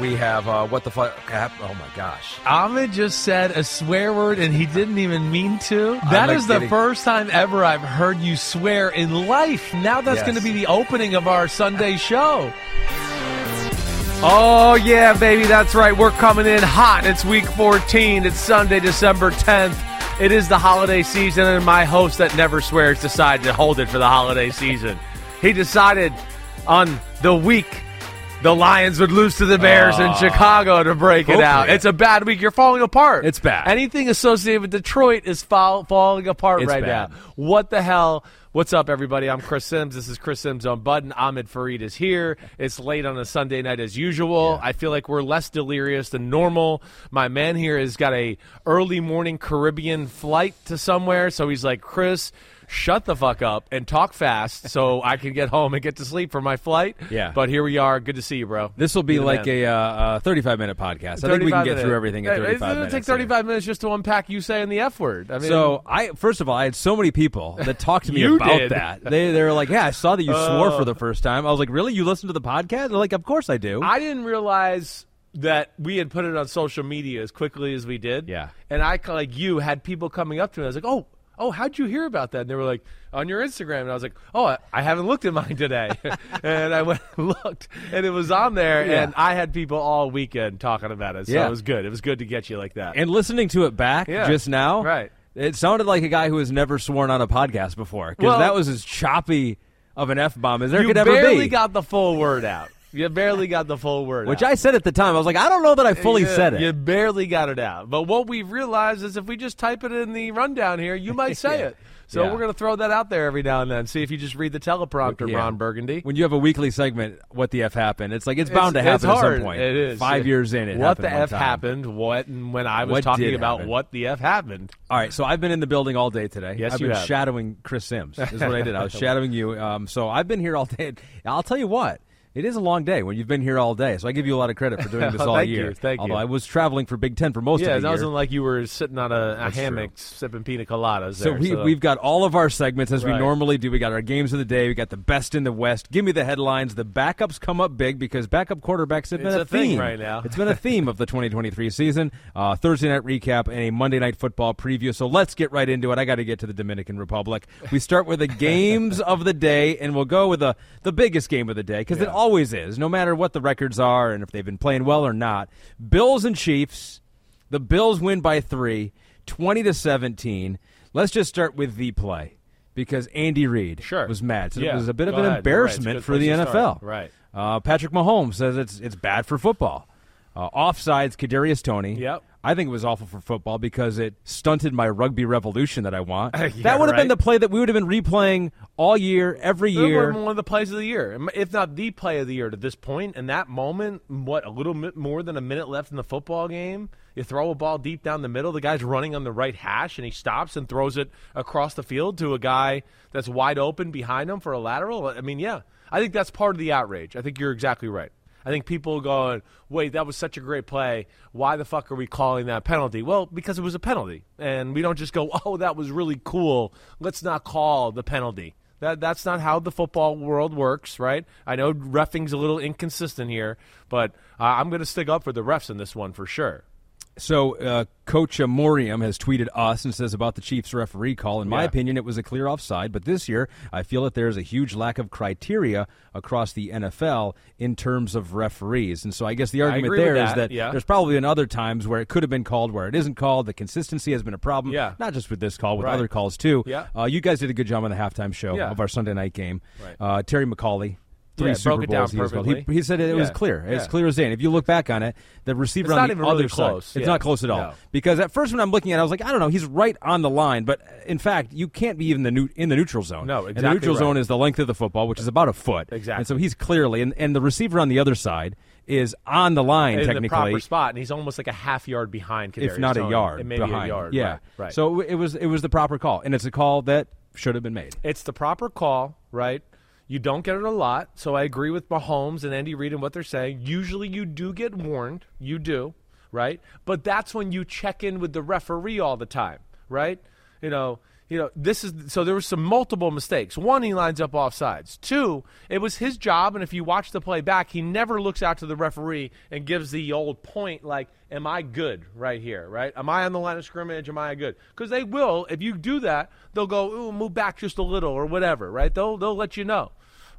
We have uh, what the fuck? Oh my gosh! Ahmed just said a swear word and he didn't even mean to. That not is the kidding. first time ever I've heard you swear in life. Now that's Yes. going to be the opening of our Sunday show. Oh yeah, baby, that's right. We're coming in hot. It's week 14. It's Sunday, December 10th. It is the holiday season, and my host that never swears decided to hold it for the holiday season. He decided on the week the Lions would lose to the Bears in ah. Chicago to break it out. It's a bad week. You're falling apart. It's bad. Anything associated with Detroit is fall, falling apart It's right bad. now. What the hell? What's up, everybody? I'm Chris Simms. This is Chris Simms Unbuttoned. Ahmed Fareed is here. It's late on a Sunday night as usual. I feel like we're less delirious than normal. My man here has got a early morning Caribbean flight to somewhere, so he's like, Chris. Shut the fuck up and talk fast so I can get home and get to sleep for my flight. Yeah. But here we are. Good to see you, bro. This will be You're like a uh, 35 minute podcast. I think we can 35 get through everything in Yeah, 35 it's gonna minutes. take 35 minutes just to unpack you saying the F word. I mean, So I first of all, I had so many people that talked to me about did. that. They they were like, "Yeah, I saw that you swore Oh. for the first time." I was like, "Really? You listened to the podcast?" They're like, "Of course I do." I didn't realize that we had put it on social media as quickly as we did. Yeah. And I, like you, had people coming up to me. I was like, oh, oh, how'd you hear about that? And they were like, on your Instagram. And I was like, oh, I, haven't looked at mine today. and I went and looked, and it was on there. Yeah. And I had people all weekend talking about it. So Yeah. it was good. It was good to get you like that. and listening to it back Yeah. just now, Right. It sounded like a guy who has never sworn on a podcast before because Well- that was as choppy of an f bomb as there could ever be. You barely got the full word out. You barely got the full word which out. I said at the time, I was like, I don't know that I fully said it. You barely got it out. But what we've realized is if we just type it in the rundown here, you might say Yeah. it. So Yeah. we're going to throw that out there every now and then. See if you just read the teleprompter, Yeah. Ron Burgundy. When you have a weekly segment, what the f happened? It's like it's bound It's- to happen at some point. It is. Five years in, it what the f time. happened? What and when I was What talking about happen? what the f happened. All right, so I've been in the building all day today. Yes, I've you been have. shadowing Chris Simms. Is what I did. I was shadowing you. Um, so I've been here all day. I'll tell you what. It is a long day when you've been here all day. So I give you a lot of credit for doing this all Thank year. you, thank you. Although I was traveling for Big Ten for most Yeah, of it the year. wasn't like you were sitting on a, a hammock sipping pina coladas. So there, we, we've got all of our segments as we normally do. We got our games of the day. We got the best in the West. Give me the headlines. The backups come up big because backup quarterbacks have It's been a thing theme right now. It's been a theme of the 2023 season. Uh, Thursday night recap and a Monday night football preview. So let's get right into it. I got to get to the Dominican Republic. We start with the games of the day, and we'll go with the the biggest game of the day because it Yeah. Always is, no matter what the records are and if they've been playing well or not. Bills and Chiefs. The Bills win by three, 20 to 17. Let's just start with the play because Andy Reid Sure. was mad. So Yeah, it was a bit of an ahead. You're right. Embarrassment for the NFL. start. Right. Uh, Patrick Mahomes says it's it's bad for football. Uh, offsides, Kadarius Toney. Yep. I think it was awful for football because it stunted my rugby revolution that I want. Yeah, that would have been the play that we would have been replaying all year, every It year. one of the plays of the year, if not the play of the year to this point. In that moment, what a little bit more than a minute left in the football game, you throw a ball deep down the middle. The guy's running on the right hash, and he stops and throws it across the field to a guy that's wide open behind him for a lateral. I mean, yeah, I think that's part of the outrage. I think you're exactly right. I think people going, wait, that was such a great play. Why the fuck are we calling that penalty? Well, because it was a penalty. And we don't just go, oh, that was really cool. Let's not call the penalty. That, that's not how the football world works, right? I know refing's a little inconsistent here, but uh, I'm going to stick up for the refs in this one for sure. So, uh, Coach Morium has tweeted us and says about the Chiefs referee call. In my Yeah. opinion, it was a clear offside, but this year I feel that there's a huge lack of criteria across the NFL in terms of referees. And so I guess the argument there is that, that yeah. there's probably been other times where it could have been called where it isn't called. The consistency has been a problem. Yeah. Not just with this call, with Right. other calls too. Yeah. Uh, you guys did a good job on the halftime show Yeah. of our Sunday night game. Right. Uh, Terry McAulay. Three Yeah, Super broke it Bowls down he. He, he said it, it was clear. It's Yeah. clear as day. And if you look back on it, the receiver It's on not the other really side, close. it's not close at all. No. Because at first when I'm looking at it, I was like, I don't know, he's right on the line, but uh, in fact, you can't be even the new, in the neutral zone. No, And the exactly neutral right. zone is the length of the football, which is about a foot. Exactly. And so he's clearly, and, and the receiver on the other side is on the line in the technically, proper spot, and he's almost like a half yard behind. if Kadarius not a yard It may be behind. a yard. Yeah. right, right. So it was it was the proper call, and it's a call that should have been made. It's the proper call, right? You don't get it a lot, so I agree with Mahomes and Andy Reid and what they're saying. Usually, you do get warned. You do, right? But that's when you check in with the referee all the time, right? You know, you know. This is so there were some multiple mistakes. One, he lines up off sides. Two, it was his job, and if you watch the play back, he never looks out to the referee and gives the old point like, "Am I good right here? Right? Am I on the line of scrimmage? Am I good?" Because they will. If you do that, they'll go, "Ooh, move back just a little" or whatever, right? They'll they'll let you know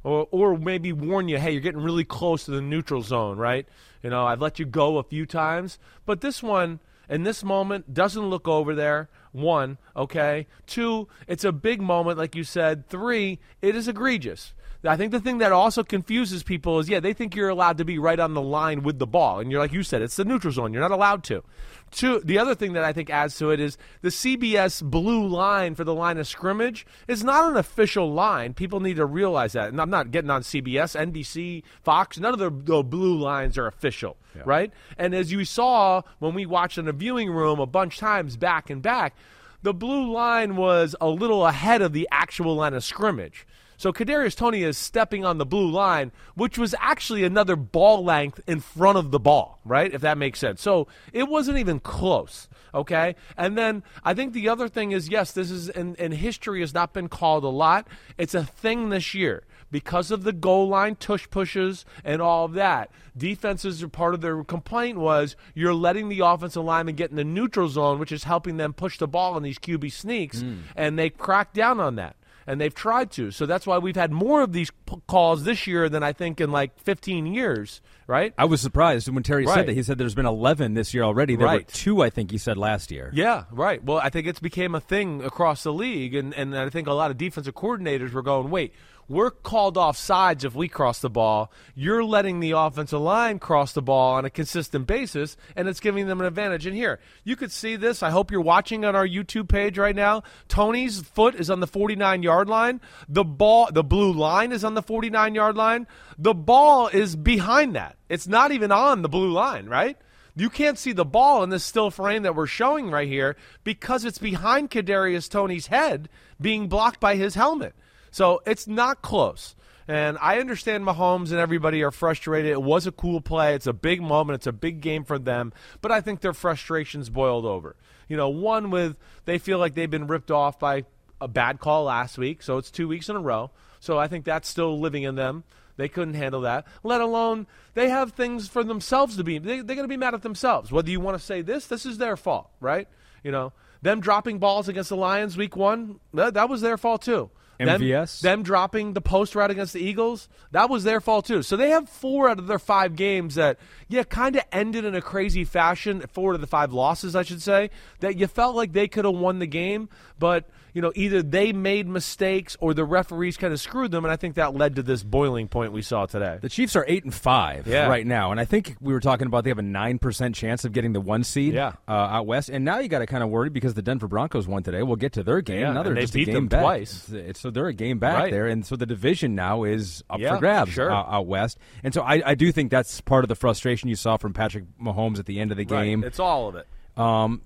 or or maybe warn you, hey, you're getting really close to the neutral zone, right? You know, I've let you go a few times, but this one in this moment doesn't look over there. One, okay. Two, it's a big moment, like you said. Three, it is egregious. I think the thing that also confuses people is, yeah, they think you're allowed to be right on the line with the ball, and you're like you said, it's the neutral zone. You're not allowed to. Two, the other thing that I think adds to it is the CBS blue line for the line of scrimmage is not an official line. People need to realize that. And I'm not getting on CBS, NBC, Fox. None of the, the blue lines are official, right? And as you saw when we watched in the viewing room a bunch times back and back, the blue line was a little ahead of the actual line of scrimmage. So Kadarius Toney is stepping on the blue line, which was actually another ball length in front of the ball, right? If that makes sense. So it wasn't even close, okay? And then I think the other thing is yes, this is in, in history has not been called a lot. It's a thing this year because of the goal line tush pushes and all of that. Defenses are part of their complaint was you're letting the offensive lineman get in the neutral zone, which is helping them push the ball in these QB sneaks, mm. and they cracked down on that and they've tried to. So that's why we've had more of these p- calls this year than I think in like 15 years, right? I was surprised when Terry Right. said that. He said there's been 11 this year already. There were two, I think he said last year. Yeah, right. Well, I think it's became a thing across the league, and, and I think a lot of defensive coordinators were going, wait, we're called off sides if we cross the ball. You're letting the offensive line cross the ball on a consistent basis, and it's giving them an advantage. And here, you could see this. I hope you're watching on our YouTube page right now. Toney's foot is on the 49 yard line. The ball, the blue line is on the 49 yard line. The ball is behind that. It's not even on the blue line, right? You can't see the ball in this still frame that we're showing right here because it's behind Kadarius Toney's head being blocked by his helmet. So it's not close. And I understand Mahomes and everybody are frustrated. It was a cool play. It's a big moment. It's a big game for them. But I think their frustrations boiled over. You know, one with they feel like they've been ripped off by a bad call last week. So it's two weeks in a row. So I think that's still living in them. They couldn't handle that. Let alone they have things for themselves to be. They, they're going to be mad at themselves. Whether you want to say this, this is their fault, right? You know, them dropping balls against the Lions week one, that, that was their fault too. Them- MVS? Them, dropping the post route against the Eagles, that was their fault too. So they have four out of their five games that, yeah, kind of ended in a crazy fashion. Four of the five losses, I should say, that you felt like they could have won the game, but you know either they made mistakes or the referees kind of screwed them, and I think that led to this boiling point we saw today. The Chiefs are eight and five Yeah. right now, and I think we were talking about they have a nine percent chance of getting the one seed Yeah. uh, out west. And now you got to kind of worry because the Denver Broncos won today. We'll get to their game. Yeah, and they just beat game them back. twice. It's- so they're a game back Right. there, and so the division now is up Yeah, for grabs sure. out, out west. And so I, I do think that's part of the frustration you saw from Patrick Mahomes at the end of the game. Right. It's all of it. Um,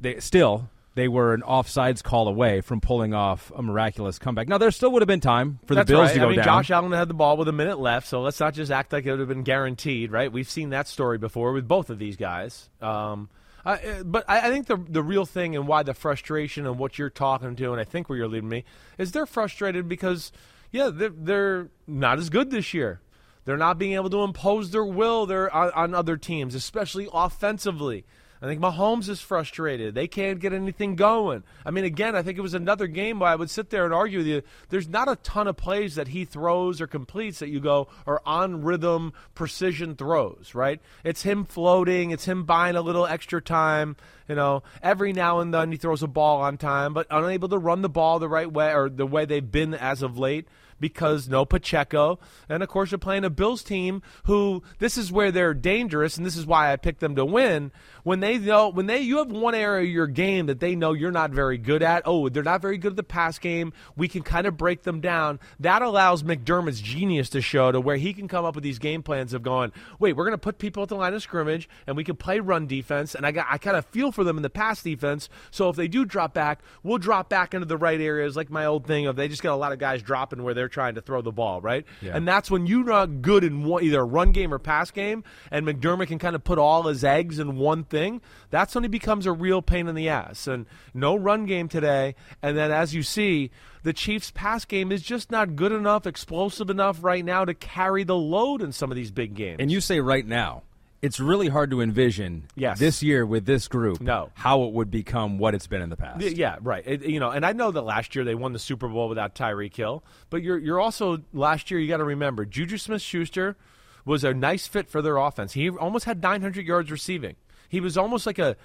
they still they were an offsides call away from pulling off a miraculous comeback. Now there still would have been time for That's the Bills right. to go I mean, down. Josh Allen had the ball with a minute left, so let's not just act like it would have been guaranteed, right? We've seen that story before with both of these guys. Um, I, uh, but I, I think the the real thing and why the frustration and what you're talking to, and I think where you're leading me, is they're frustrated because, yeah, they're, they're not as good this year. They're not being able to impose their will there on, on other teams, especially offensively. I think Mahomes is frustrated. They can't get anything going. I mean, again, I think it was another game where I would sit there and argue with you. There's not a ton of plays that he throws or completes that you go are on rhythm, precision throws, right? It's him floating. It's him buying a little extra time. You know, every now and then he throws a ball on time, but unable to run the ball the right way or the way they've been as of late because no Pacheco. And of course, you're playing a Bills team who this is where they're dangerous, and this is why I picked them to win. When they know, when they, you have one area of your game that they know you're not very good at. Oh, they're not very good at the pass game. We can kind of break them down. That allows McDermott's genius to show to where he can come up with these game plans of going, wait, we're going to put people at the line of scrimmage, and we can play run defense. And I got, I kind of feel for them in the pass defense. So if they do drop back, we'll drop back into the right areas, like my old thing of they just got a lot of guys dropping where they're trying to throw the ball, right? Yeah. And that's when you're not good in one, either run game or pass game, and McDermott can kind of put all his eggs in one thing. That's when he becomes a real pain in the ass. And no run game today. And then as you see, the Chiefs' pass game is just not good enough, explosive enough right now to carry the load in some of these big games. And you say right now, it's really hard to envision Yes. this year with this group No. how it would become what it's been in the past. Yeah, right. It, you know, and I know that last year they won the Super Bowl without Tyreek Hill, but you're you're also last year you got to remember Juju Smith-Schuster was a nice fit for their offense. He almost had 900 yards receiving. He was almost like a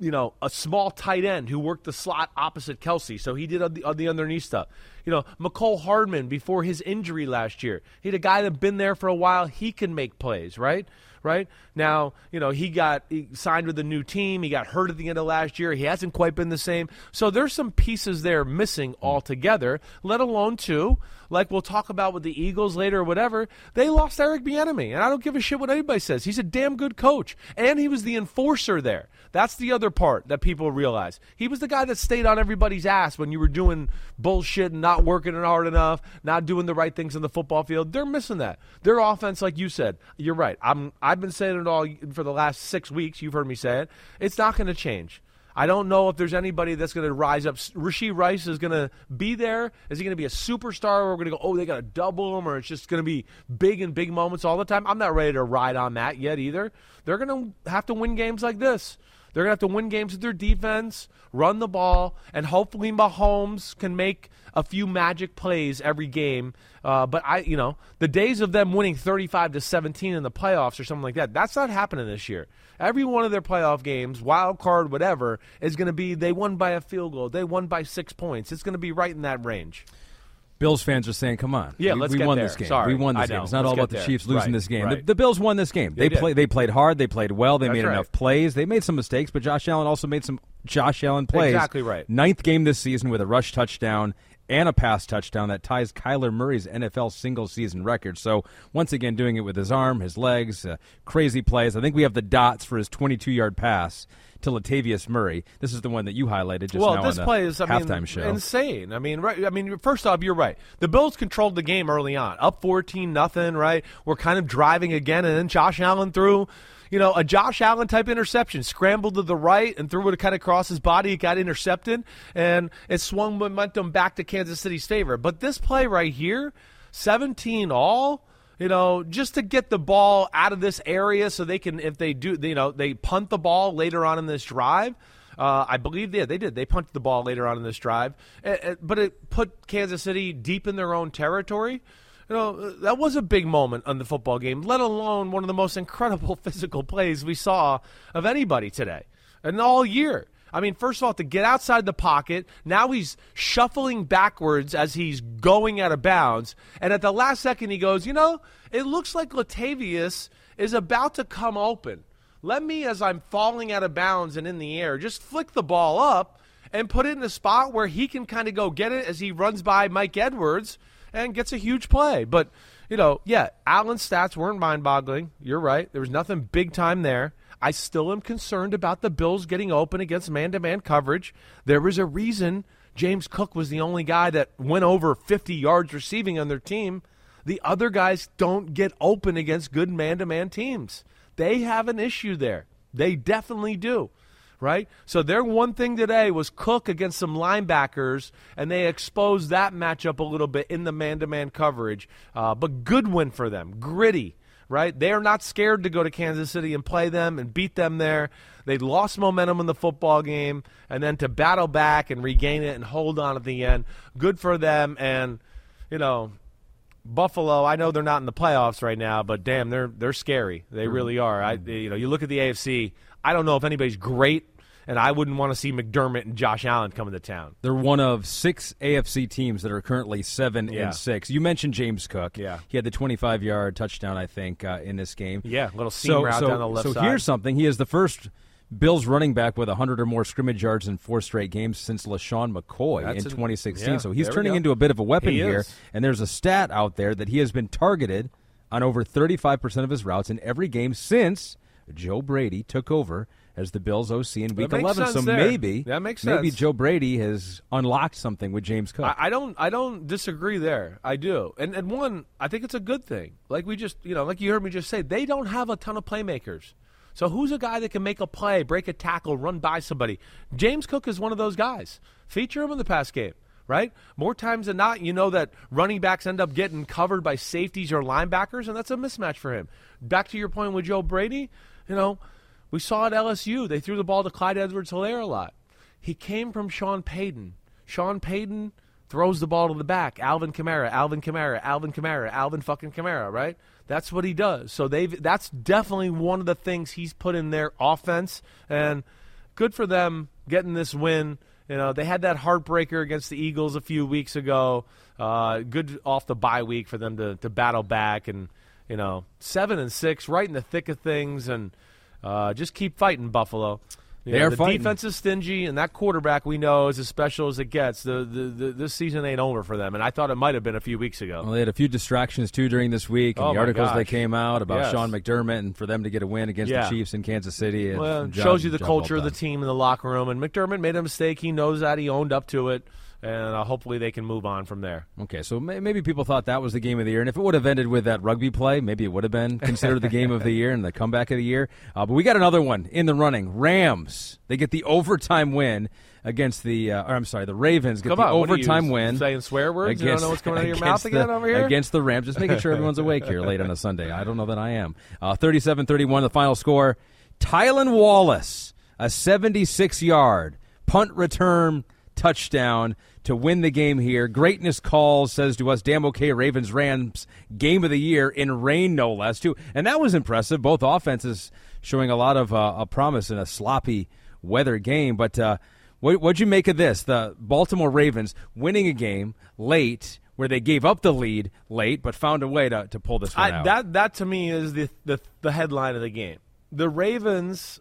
you know, a small tight end who worked the slot opposite Kelce. So he did on the, on the underneath stuff. You know, Mecole Hardman before his injury last year. He had a guy that had been there for a while. He can make plays, right? Right now, you know he got he signed with a new team. He got hurt at the end of last year. He hasn't quite been the same. So there's some pieces there missing hmm. altogether. Let alone two, like we'll talk about with the Eagles later or whatever. They lost Eric Bieniemy, and I don't give a shit what anybody says. He's a damn good coach, and he was the enforcer there. That's the other part that people realize. He was the guy that stayed on everybody's ass when you were doing bullshit and not working hard enough, not doing the right things on the football field. They're missing that. Their offense, like you said, you're right. I'm I've been saying it all for the last six weeks. You've heard me say it. It's not going to change. I don't know if there's anybody that's going to rise up. Rashee Rice is going to be there. Is he going to be a superstar? Or we're going to go, oh, they got to double him, or it's just going to be big and big moments all the time. I'm not ready to ride on that yet either. They're going to have to win games like this. They're going to have to win games with their defense, run the ball, and hopefully Mahomes can make a few magic plays every game. Uh, but I, you know, the days of them winning 35 to 17 in the playoffs or something like that, that's not happening this year. Every one of their playoff games, wild card, whatever, is going to be they won by a field goal, they won by six points. It's going to be right in that range. Bills fans are saying, "Come on, Yeah, we, let's we get won there. this game. Sorry, we won this game. It's not Let's all about the. Chiefs losing Right, this game. right. The, the Bills won this game. They They, play. They played hard. They played well. They That's made right. enough plays. They made some mistakes, but Josh Allen also made some Josh Allen plays. Exactly right. Ninth game this season with a rush touchdown and a pass touchdown that ties Kyler Murray's NFL single season record. So once again, doing it with his arm, his legs, uh, crazy plays. I think we have the dots for his 22 yard pass to Latavius Murray. This is the one that you highlighted just well, now this on the play is I halftime mean, show. insane. I mean, right? I mean, first off, you're right. The Bills controlled the game early on, up fourteen nothing. Right? We're kind of driving again, and then Josh Allen threw. You know, a Josh Allen type interception, scrambled to the right and threw it kind of across his body. It got intercepted, and it swung momentum back to Kansas City's favor. But this play right here, 17 all, you know, just to get the ball out of this area so they can, if they do, you know, they punt the ball later on in this drive. Uh, I believe they, they did. They punted the ball later on in this drive, but it put Kansas City deep in their own territory. You know, that was a big moment on the football game, let alone one of the most incredible physical plays we saw of anybody today and all year. I mean, first of all, to get outside the pocket, now he's shuffling backwards as he's going out of bounds. And at the last second, he goes, You know, it looks like Latavius is about to come open. Let me, as I'm falling out of bounds and in the air, just flick the ball up and put it in a spot where he can kind of go get it as he runs by Mike Edwards and gets a huge play. But, you know, yeah, Allen's stats weren't mind boggling. You're right. There was nothing big time there. I still am concerned about the Bills getting open against man to man coverage. There was a reason James Cook was the only guy that went over 50 yards receiving on their team. The other guys don't get open against good man to man teams. They have an issue there. They definitely do right? So their one thing today was Cook against some linebackers, and they exposed that matchup a little bit in the man-to-man coverage. Uh, but good win for them, gritty. Right? They are not scared to go to Kansas City and play them and beat them there. They lost momentum in the football game, and then to battle back and regain it and hold on at the end, good for them. And you know, Buffalo, I know they're not in the playoffs right now, but damn, they're they're scary. They mm-hmm. really are. I you know, you look at the AFC. I don't know if anybody's great and I wouldn't want to see McDermott and Josh Allen come to town. They're one of six AFC teams that are currently seven yeah. and six. You mentioned James Cook. Yeah, he had the 25 yard touchdown, I think, uh, in this game. Yeah, little seam so, route so, down the left so side. So here's something. He is the first. Bills running back with 100 or more scrimmage yards in four straight games since LeSean McCoy That's in 2016. yeah, so he's turning into a bit of a weapon he here. Is. And there's a stat out there that he has been targeted on over 35% of his routes in every game since Joe Brady took over as the Bills OC in Week 11. So there. maybe that makes sense. Maybe Joe Brady has unlocked something with James Cook. I, I, don't. I don't disagree there. I do. And and one, I think it's a good thing. Like we just, you know, like you heard me just say, they don't have a ton of playmakers. So who's a guy that can make a play, break a tackle, run by somebody? James Cook is one of those guys. Feature him in the pass game right? More times than not, you know that running backs end up getting covered by safeties or linebackers, and that's a mismatch for him. Back to your point with Joe Brady, you know, we saw at LSU, they threw the ball to Clyde Edwards Helaire a lot. He came from Sean Payton. Sean Payton throws the ball to the back. Alvin Kamara, Alvin Kamara, Alvin Kamara, Alvin fucking Kamara, right? That's what he does. So they've that's definitely one of the things he's put in their offense and good for them getting this win. You know, they had that heartbreaker against the Eagles a few weeks ago. Uh, good off the bye week for them to, to battle back and, you know, seven and six, right in the thick of things and – uh, just keep fighting, Buffalo. You they know, are the fighting. defense is stingy, and that quarterback we know is as special as it gets. The, the, the, this season ain't over for them, and I thought it might have been a few weeks ago. Well, they had a few distractions too during this week, and oh the articles gosh. that came out about yes. Sean McDermott and for them to get a win against yeah. the Chiefs in Kansas City. Well, shows you the culture of the team in the locker room. And McDermott made a mistake. He knows that. He owned up to it and uh, hopefully they can move on from there. Okay, so may- maybe people thought that was the game of the year, and if it would have ended with that rugby play, maybe it would have been considered the game of the year and the comeback of the year. Uh, but we got another one in the running. Rams they get the overtime win against the. Uh, or I'm sorry, the Ravens get Come the on, overtime win. Saying swear words. Against, you don't know what's coming out of your mouth the, again over here against the Rams. Just making sure everyone's awake here late on a Sunday. I don't know that I am. Uh, 37-31, the final score. Tylan Wallace, a 76 yard punt return touchdown to win the game here. Greatness calls says to us, damn okay, Ravens Rams game of the year in rain, no less, too. And that was impressive. Both offenses showing a lot of uh, a promise in a sloppy weather game. But uh, what, what'd you make of this? The Baltimore Ravens winning a game late where they gave up the lead late, but found a way to, to pull this one I, out. That, that to me is the, the, the headline of the game. The Ravens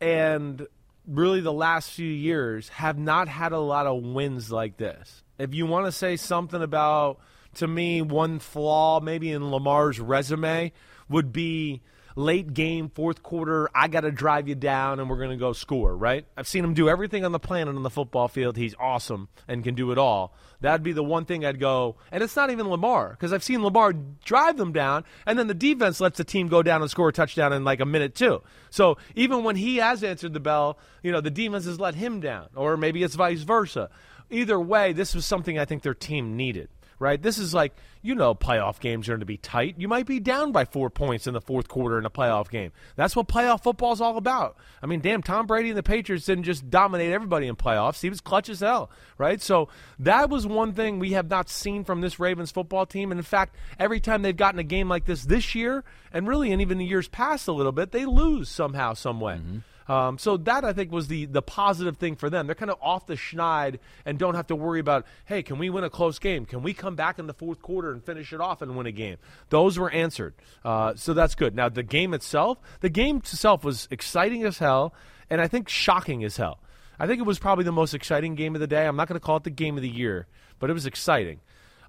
and really the last few years have not had a lot of wins like this. If you want to say something about, to me, one flaw maybe in Lamar's resume would be late game, fourth quarter, I got to drive you down and we're going to go score, right? I've seen him do everything on the planet on the football field. He's awesome and can do it all. That'd be the one thing I'd go, and it's not even Lamar, because I've seen Lamar drive them down, and then the defense lets the team go down and score a touchdown in like a minute, too. So even when he has answered the bell, you know, the defense has let him down, or maybe it's vice versa. Either way, this was something I think their team needed right? This is like, you know, playoff games are going to be tight. You might be down by four points in the fourth quarter in a playoff game. That's what playoff football is all about. I mean, damn, Tom Brady and the Patriots didn't just dominate everybody in playoffs. He was clutch as hell, right? So that was one thing we have not seen from this Ravens football team. And in fact, every time they've gotten a game like this this year, and really, and even the years past a little bit, they lose somehow, some way. Mm-hmm. Um, so that I think was the the positive thing for them. They're kind of off the schneid and don't have to worry about, hey, can we win a close game? Can we come back in the fourth quarter and finish it off and win a game? Those were answered. Uh, so that's good. Now the game itself, the game itself was exciting as hell, and I think shocking as hell. I think it was probably the most exciting game of the day. I'm not going to call it the game of the year, but it was exciting.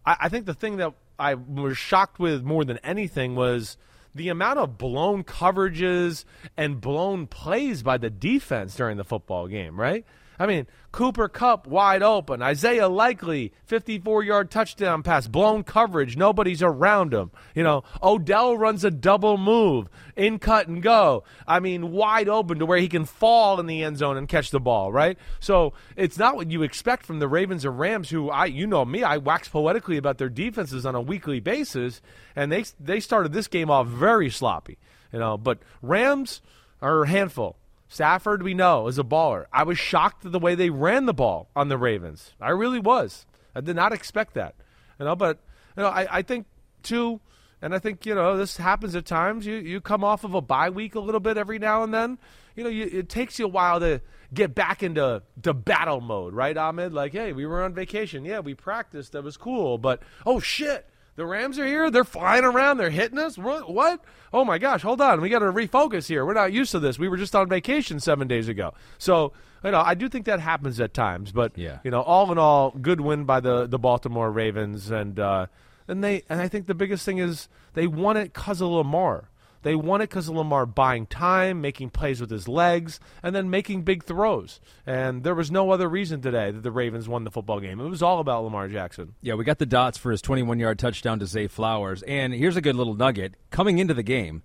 I, I think the thing that I was shocked with more than anything was the amount of blown coverages and blown plays by the defense during the football game, right? I mean, Cooper Kupp wide open. Isaiah Likely, 54 yard touchdown pass, blown coverage. Nobody's around him. You know, Odell runs a double move, in cut and go. I mean, wide open to where he can fall in the end zone and catch the ball, right? So it's not what you expect from the Ravens or Rams, who I, you know me, I wax poetically about their defenses on a weekly basis, and they they started this game off very sloppy, you know. But Rams are a handful. Stafford, we know, is a baller. I was shocked at the way they ran the ball on the Ravens. I really was. I did not expect that. You know, but you know, I, I think too, and I think you know this happens at times. You you come off of a bye week a little bit every now and then. You know, you, it takes you a while to get back into to battle mode, right, Ahmed? Like, hey, we were on vacation. Yeah, we practiced. That was cool. But oh shit, the Rams are here. They're flying around. They're hitting us. What? Oh my gosh! Hold on. We got to refocus here. We're not used to this. We were just on vacation seven days ago. So you know, I do think that happens at times. But yeah. you know, all in all, good win by the the Baltimore Ravens, and uh, and they and I think the biggest thing is they won it because of Lamar. They won it because of Lamar buying time, making plays with his legs, and then making big throws. And there was no other reason today that the Ravens won the football game. It was all about Lamar Jackson. Yeah, we got the dots for his 21 yard touchdown to Zay Flowers. And here's a good little nugget. Coming into the game,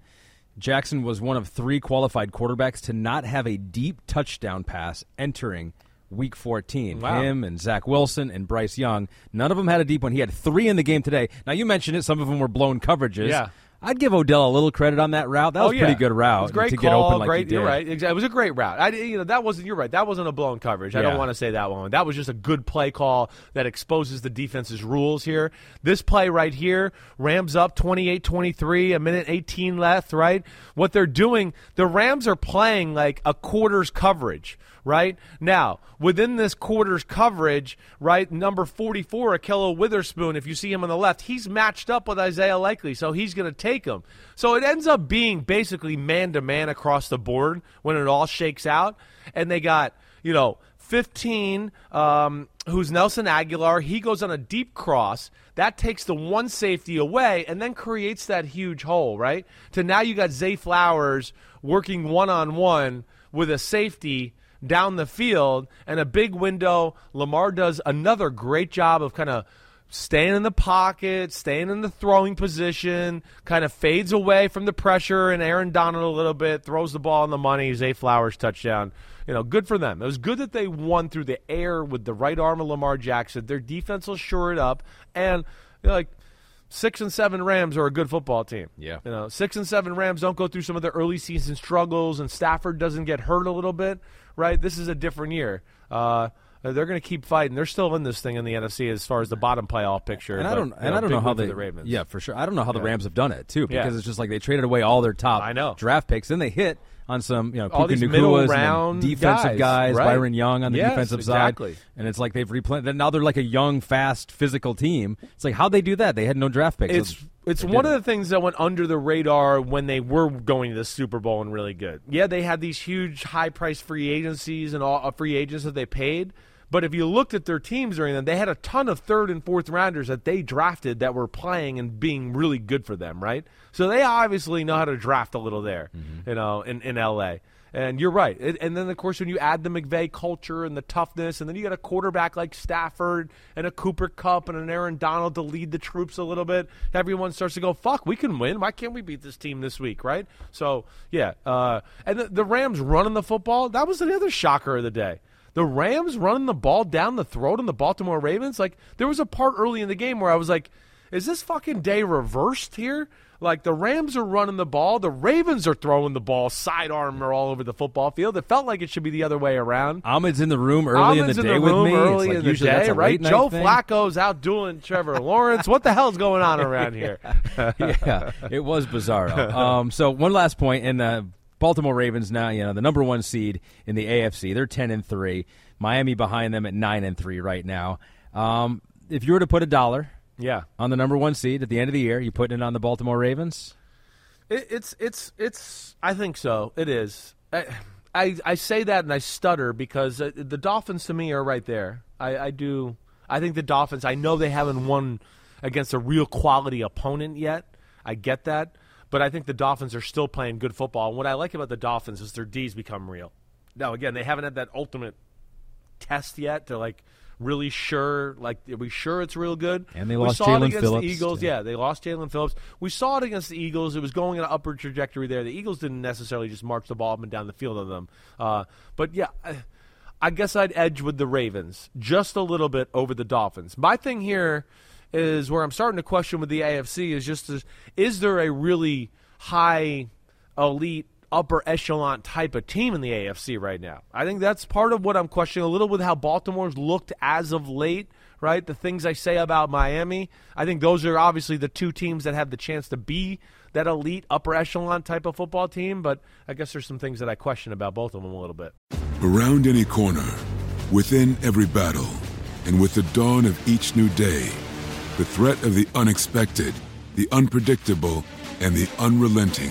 Jackson was one of three qualified quarterbacks to not have a deep touchdown pass entering week 14. Wow. Him and Zach Wilson and Bryce Young. None of them had a deep one. He had three in the game today. Now, you mentioned it. Some of them were blown coverages. Yeah. I'd give Odell a little credit on that route. That oh, was oh, a yeah. pretty good route It was great to call, get open like great, he did. You're right. Exactly. It was a great route. I, you know, that wasn't. You're right. That wasn't a blown coverage. I don't want to say that one. That was just a good play call that exposes the defense's rules here. This play right here, Rams up 28-23, a minute 18 left. Right. What they're doing, the Rams are playing like a quarters coverage. Right now, within this quarters coverage, right number 44, Ahkello Witherspoon. If you see him on the left, he's matched up with Isaiah Likely, so he's going to take him. So it ends up being basically man to man across the board when it all shakes out. And they got, you know, 15, um, who's Nelson Aguilar. He goes on a deep cross. That takes the one safety away and then creates that huge hole, right? To now you got Zay Flowers working one on one with a safety down the field and a big window. Lamar does another great job of kind of staying in the pocket, staying in the throwing position, kind of fades away from the pressure, and Aaron Donald a little bit, throws the ball on the money, Zay Flowers touchdown. You know, good for them. It was good that they won through the air with the right arm of Lamar Jackson. Their defense will shore it up, and you know, like six and seven Rams are a good football team. Yeah. you know, six and seven Rams don't go through some of the early season struggles, and Stafford doesn't get hurt a little bit. Right, this is a different year. Uh, they're going to keep fighting. They're still in this thing in the NFC as far as the bottom playoff picture. And I don't, you and I don't know how they. the Ravens. Yeah, for sure. I don't know how the Yeah. Rams have done it too, Yeah. because it's just like they traded away all their top I know. draft picks, then they hit on some, you know, All Puka these Nacuas middle and round defensive guys, right. Byron Young on the Yes, defensive exactly. side, and it's like they've replanted. Now they're like a young, fast, physical team. It's like how they do that? They had no draft picks. It's it's one of the things that went under the radar when they were going to the Super Bowl and really good. Yeah, they had these huge high price free agencies and all uh, free agents that they paid. But if you looked at their teams during them, they had a ton of third and fourth rounders that they drafted that were playing and being really good for them, right? So they obviously know how to draft a little there, Mm-hmm. you know, in, in LA. And you're right. It, and then, of course, when you add the McVay culture and the toughness, and then you got a quarterback like Stafford and a Cooper Kupp and an Aaron Donald to lead the troops a little bit, everyone starts to go, fuck, we can win. Why can't we beat this team this week, right? So, yeah. Uh, and the, the Rams running the football, that was the other shocker of the day. The Rams running the ball down the throat of the Baltimore Ravens. Like, there was a part early in the game where I was like, is this fucking day reversed here? Like the Rams are running the ball, the Ravens are throwing the ball sidearm or all over the football field. It felt like it should be the other way around. Ahmed's in the room early Ahmed's in the day with me. It's early like in the day, that's a right? Joe thing. Flacco's out doing Trevor Lawrence. What the hell's going on around here? yeah, it was bizarre. Um, so one last point. point, and the Baltimore Ravens now, you know, the number one seed in the AFC. They're ten and three. Miami behind them at nine and three right now. Um, if you were to put a dollar yeah, on the number one seed at the end of the year, you putting it on the Baltimore Ravens? It, it's it's it's. I think so. It is. I, I I say that and I stutter because uh, the Dolphins to me are right there. I, I do. I think the Dolphins. I know they haven't won against a real quality opponent yet. I get that, but I think the Dolphins are still playing good football. And what I like about the Dolphins is their D's become real. Now again, they haven't had that ultimate test yet to like really sure. Like, are we sure it's real good? And they we lost saw it Jaelan against Phillips, the Eagles. too. Yeah, they lost Jaelan Phillips. We saw it against the Eagles. It was going in an upward trajectory there. The Eagles didn't necessarily just march the ball up and down the field on them. Uh, but yeah. I, I guess I'd edge with the Ravens just a little bit over the Dolphins. My thing here is where I'm starting to question with the AFC is just is, is there a really high elite upper echelon type of team in the AFC right now? I think that's part of what I'm questioning a little with how Baltimore's looked as of late, right? The things I say about Miami, I think those are obviously the two teams that have the chance to be that elite upper echelon type of football team, but I guess there's some things that I question about both of them a little bit. Around any corner, within every battle, and with the dawn of each new day, the threat of the unexpected, the unpredictable, and the unrelenting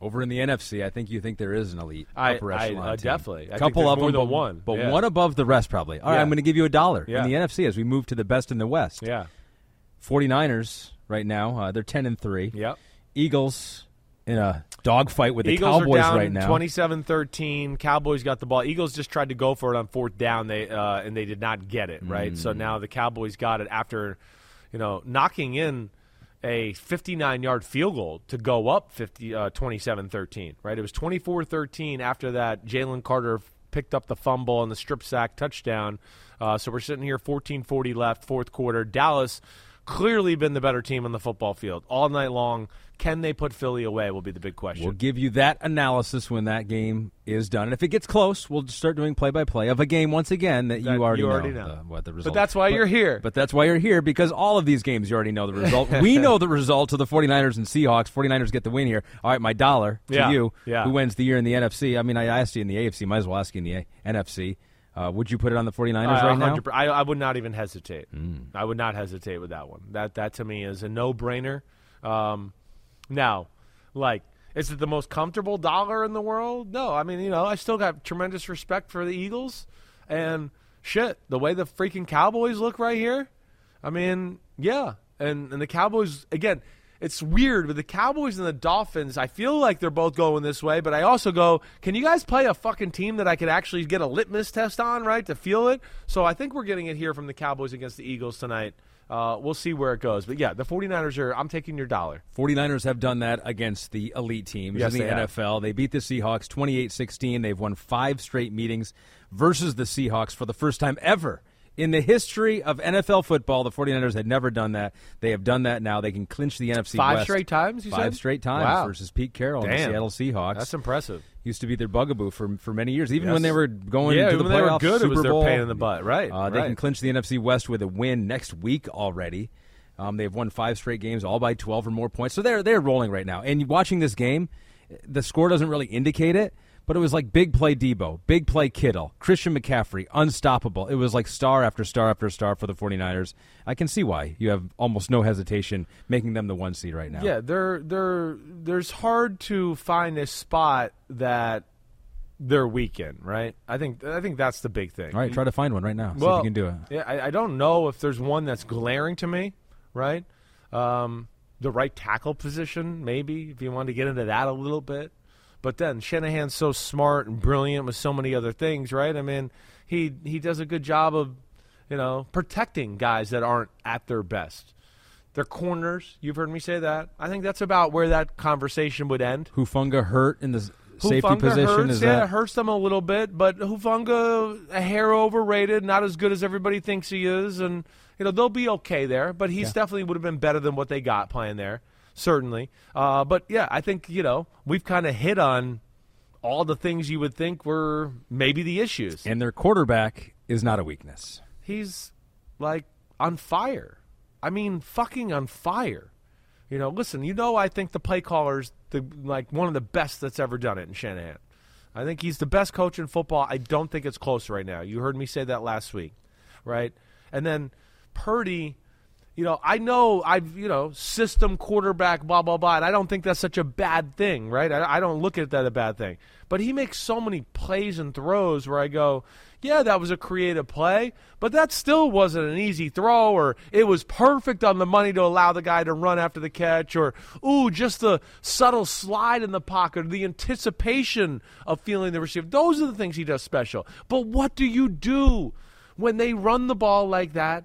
Over in the NFC, I think you think there is an elite I- upper I- echelon uh, team. definitely. I think couple of them, but, one. but Yeah. one above the rest probably. All right, Yeah. I'm going to give you a dollar Yeah. in the NFC as we move to the best in the West. Yeah. 49ers right now, uh, they're 10 and 3. Yep. Eagles in a dogfight with the Eagles Cowboys are down right now. 27-13. Cowboys got the ball. Eagles just tried to go for it on fourth down, they uh, and they did not get it. Right. So Mm. now the Cowboys got it after, you know, knocking in a 59-yard field goal to go up 50, uh, 27-13. Right. It was 24-13 after that. Jalen Carter picked up the fumble and the strip sack touchdown. Uh, so we're sitting here 14-40 left, fourth quarter. Dallas clearly been the better team on the football field all night long. Can they put Philly away? Will be the big question. We'll give you that analysis when that game is done. And if it gets close, we'll start doing play by play of a game once again that, That you already you already know, know. the- what the But that's why you're here. But that's why you're here because all of these games you already know the result. we know the result of the 49ers and Seahawks. 49ers get the win here. All right, my dollar to Yeah, you. yeah. Who wins the year in the NFC? I mean, I asked you in the AFC. Might as well ask you in the A- NFC. Uh, would you put it on the 49ers Uh, right now? I, I would not even hesitate. Mm. I would not hesitate with that one. That that to me is a no brainer. Um, now, like, is it the most comfortable dollar in the world? No. I mean, you know, I still got tremendous respect for the Eagles, and shit, the way the freaking Cowboys look right here. I mean, yeah, and and the Cowboys again. It's weird with the Cowboys and the Dolphins. I feel like they're both going this way, but I also go, can you guys play a fucking team that I could actually get a litmus test on, right, to feel it? So I think we're getting it here from the Cowboys against the Eagles tonight. Uh, we'll see where it goes. But yeah, the 49ers are, I'm taking your dollar. 49ers have done that against the elite teams Yes, in the they have. NFL. They beat the Seahawks 28 16. They've won five straight meetings versus the Seahawks for the first time ever. In the history of NFL football, the 49ers had never done that. They have done that now. They can clinch the NFC Five West. straight times, you Five said? straight times Wow. versus Pete Carroll and the Seattle Seahawks. That's impressive. Used to be their bugaboo for for many years, even Yes. when they were going Yeah, to the they playoffs, good, it Super was their pain in the butt. Right, Uh, they right. can clinch the NFC West with a win next week already. Um, they've won five straight games, all by 12 or more points. So they're they're rolling right now. And watching this game, the score doesn't really indicate it, but it was like big play Debo, big play Kittle, Christian McCaffrey, unstoppable. It was like star after star after star for the 49ers. I can see why you have almost no hesitation making them the one seed right now. Yeah, they're they're there's hard to find a spot that they're weak in, right? I think I think that's the big thing. All right, try to find one right now. See well, if you can do it. Yeah, I, I don't know if there's one that's glaring to me, right? Um, the right tackle position, maybe if you want to get into that a little bit. But then Shanahan's so smart and brilliant with so many other things, right? I mean, he he does a good job of, you know, protecting guys that aren't at their best. Their corners, you've heard me say that. I think that's about where that conversation would end. Hufanga hurt in the safety Hufanga position. hurts, Is yeah, that it hurts them a little bit, but Hufanga a hair overrated, not as good as everybody thinks he is, and you know they'll be okay there. But he's definitely would have been better than what they got playing there, certainly. Uh, but yeah, I think you know we've kind of hit on all the things you would think were maybe the issues. and their quarterback is not a weakness. He's like on fire. I mean, fucking on fire. You know, listen, you know, I think the play caller's the like one of the best that's ever done it in Shanahan. I think he's the best coach in football. I don't think it's close right now. You heard me say that last week, right? And then Purdy, you know, I know I've, you know, system quarterback, blah, blah, blah, and I don't think that's such a bad thing, right? I, I don't look at that a bad thing. But he makes so many plays and throws where I go, yeah, that was a creative play, but that still wasn't an easy throw, or it was perfect on the money to allow the guy to run after the catch, or, ooh, just the subtle slide in the pocket, or the anticipation of feeling the receiver. Those are the things he does special. But what do you do when they run the ball like that?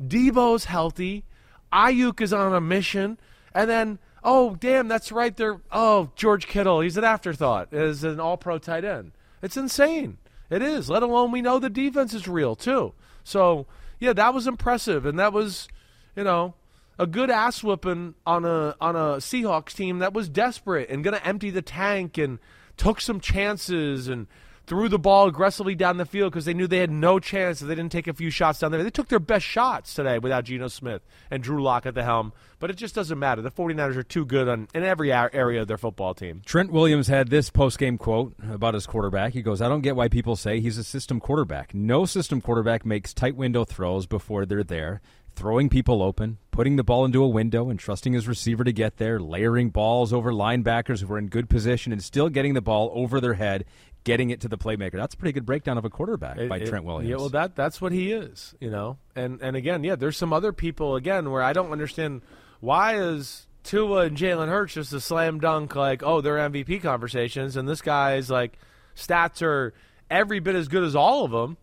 Deebo's healthy. Aiyuk is on a mission. And then, oh, damn, that's right. They're, oh, George Kittle. He's an afterthought as an all pro tight end. It's insane. It is, let alone we know the defense is real, too. So, yeah, that was impressive. And that was, you know, a good ass whooping on a on a Seahawks team that was desperate and going to empty the tank and took some chances and threw the ball aggressively down the field because they knew they had no chance if they didn't take a few shots down there. They took their best shots today without Geno Smith and Drew Lock at the helm, but it just doesn't matter. The 49ers are too good on, in every area of their football team. Trent Williams had this post-game quote about his quarterback. He goes, "I don't get why people say he's a system quarterback. No system quarterback makes tight window throws before they're there, throwing people open, putting the ball into a window and trusting his receiver to get there, layering balls over linebackers who are in good position and still getting the ball over their head, getting it to the playmaker. That's a pretty good breakdown of a quarterback by It- it- Trent Williams. Yeah, well, that that's what he is, you know. And and again, yeah, there's some other people again where I don't understand why is Tua and Jalen Hurts just a slam dunk like oh they're MVP conversations, and this guy's like stats are every bit as good as all of them,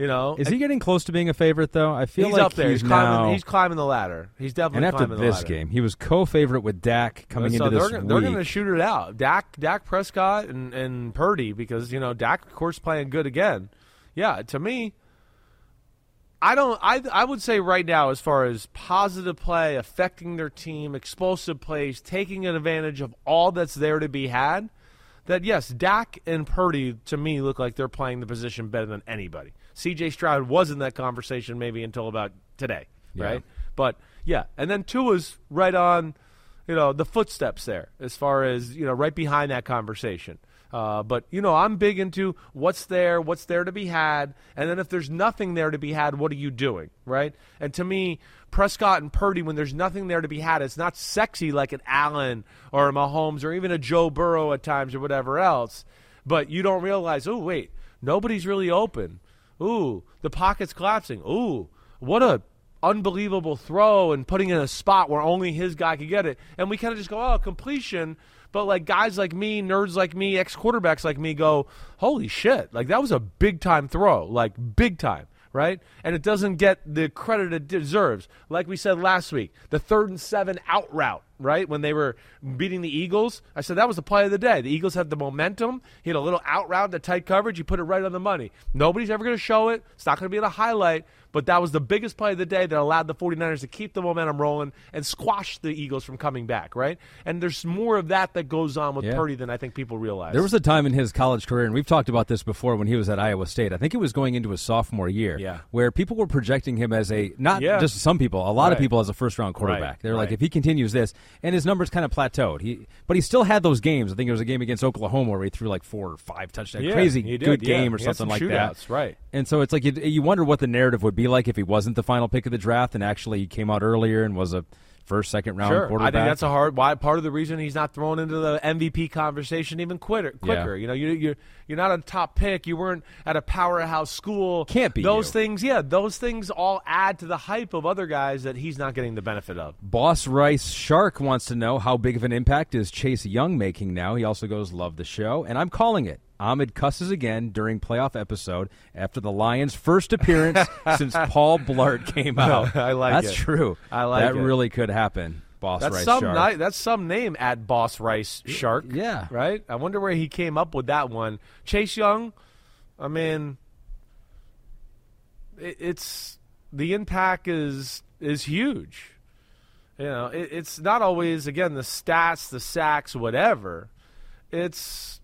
you know. Is he getting close to being a favorite though? I feel he's like up there. He's, He's, climbing. now, He's climbing the ladder. He's definitely and after climbing the this ladder. game, he was co-favorite with Dak coming so into this they're, they're going to shoot it out. Dak, Dak Prescott, and and Purdy because you know Dak, of course, playing good again. Yeah, to me, I don't. I I would say right now, as far as positive play, affecting their team, explosive plays, taking advantage of all that's there to be had. That yes, Dak and Purdy to me look like they're playing the position better than anybody. C.J. Stroud was in that conversation maybe until about today, Yeah. right? But yeah, and then Tua's right on, you know, the footsteps there as far as you know, right behind that conversation. Uh, but you know, I'm big into what's there, what's there to be had, and then if there's nothing there to be had, what are you doing, right? And to me, Prescott and Purdy, when there's nothing there to be had, it's not sexy like an Allen or a Mahomes or even a Joe Burrow at times or whatever else. But you don't realize, oh wait, nobody's really open. Ooh, the pocket's collapsing. Ooh, what a unbelievable throw and putting in a spot where only his guy could get it. And we kind of just go, oh, completion. But like guys like me, nerds like me, ex quarterbacks like me go, holy shit, like that was a big time throw, like big time, right? And it doesn't get the credit it deserves. Like we said last week, the third and seven out route, right? When they were beating the Eagles, I said that was the play of the day. The Eagles had the momentum. He had a little out route, the tight coverage. You put it right on the money. Nobody's ever going to show it. It's not going to be in a highlight. But that was the biggest play of the day that allowed the 49ers to keep the momentum rolling and squash the Eagles from coming back, right? And there's more of that that goes on with Yeah. Purdy than I think people realize. There was a time in his college career, and we've talked about this before when he was at Iowa State. I think it was going into his sophomore year, Yeah. where people were projecting him as a not Yeah. just some people, a lot of people as a first round quarterback. Right, They're like, if he continues this, and his numbers kind of plateaued. He, but he still had those games. I think it was a game against Oklahoma where he threw like four or five touchdowns, Yeah, crazy did, good yeah. game or He something some like that. shootouts, right. And so it's like you, you wonder what the narrative would be like if he wasn't the final pick of the draft and actually he came out earlier and was a first, second round Sure, quarterback. I think that's a hard. Why part of the reason he's not thrown into the MVP conversation even quicker. quicker. You know, you, you're You're not a top pick. You weren't at a powerhouse school. Can't be Those you. things, yeah, those things all add to the hype of other guys that he's not getting the benefit of. Boss Rice Shark wants to know how big of an impact is Chase Young making now. He also goes, Love the show. And I'm calling it. Ahmed cusses again during playoff episode after the Lions' first appearance since Paul Blart came out. I like it. That's it. true. I like that it. really could happen. Boss That's Rice some Shark. ni- that's some name at Boss Rice Shark. yeah. Right? I wonder where he came up with that one. Chase Young, I mean it, it's the impact is is huge. You know, it, it's not always again the stats, the sacks, whatever. It's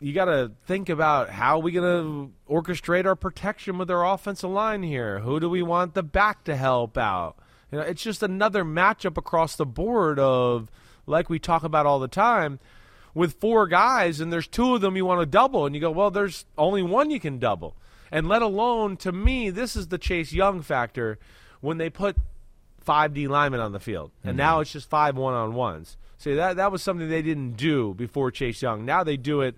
you got to think about how we going to orchestrate our protection with our offensive line here. Who do we want the back to help out? You know, it's just another matchup across the board of like we talk about all the time with four guys and there's two of them you want to double and you go, "Well, there's only one you can double." And let alone to me, this is the Chase Young factor when they put five D linemen on the field, and mm-hmm. now it's just five one on ones. See that that was something they didn't do before Chase Young. Now they do it,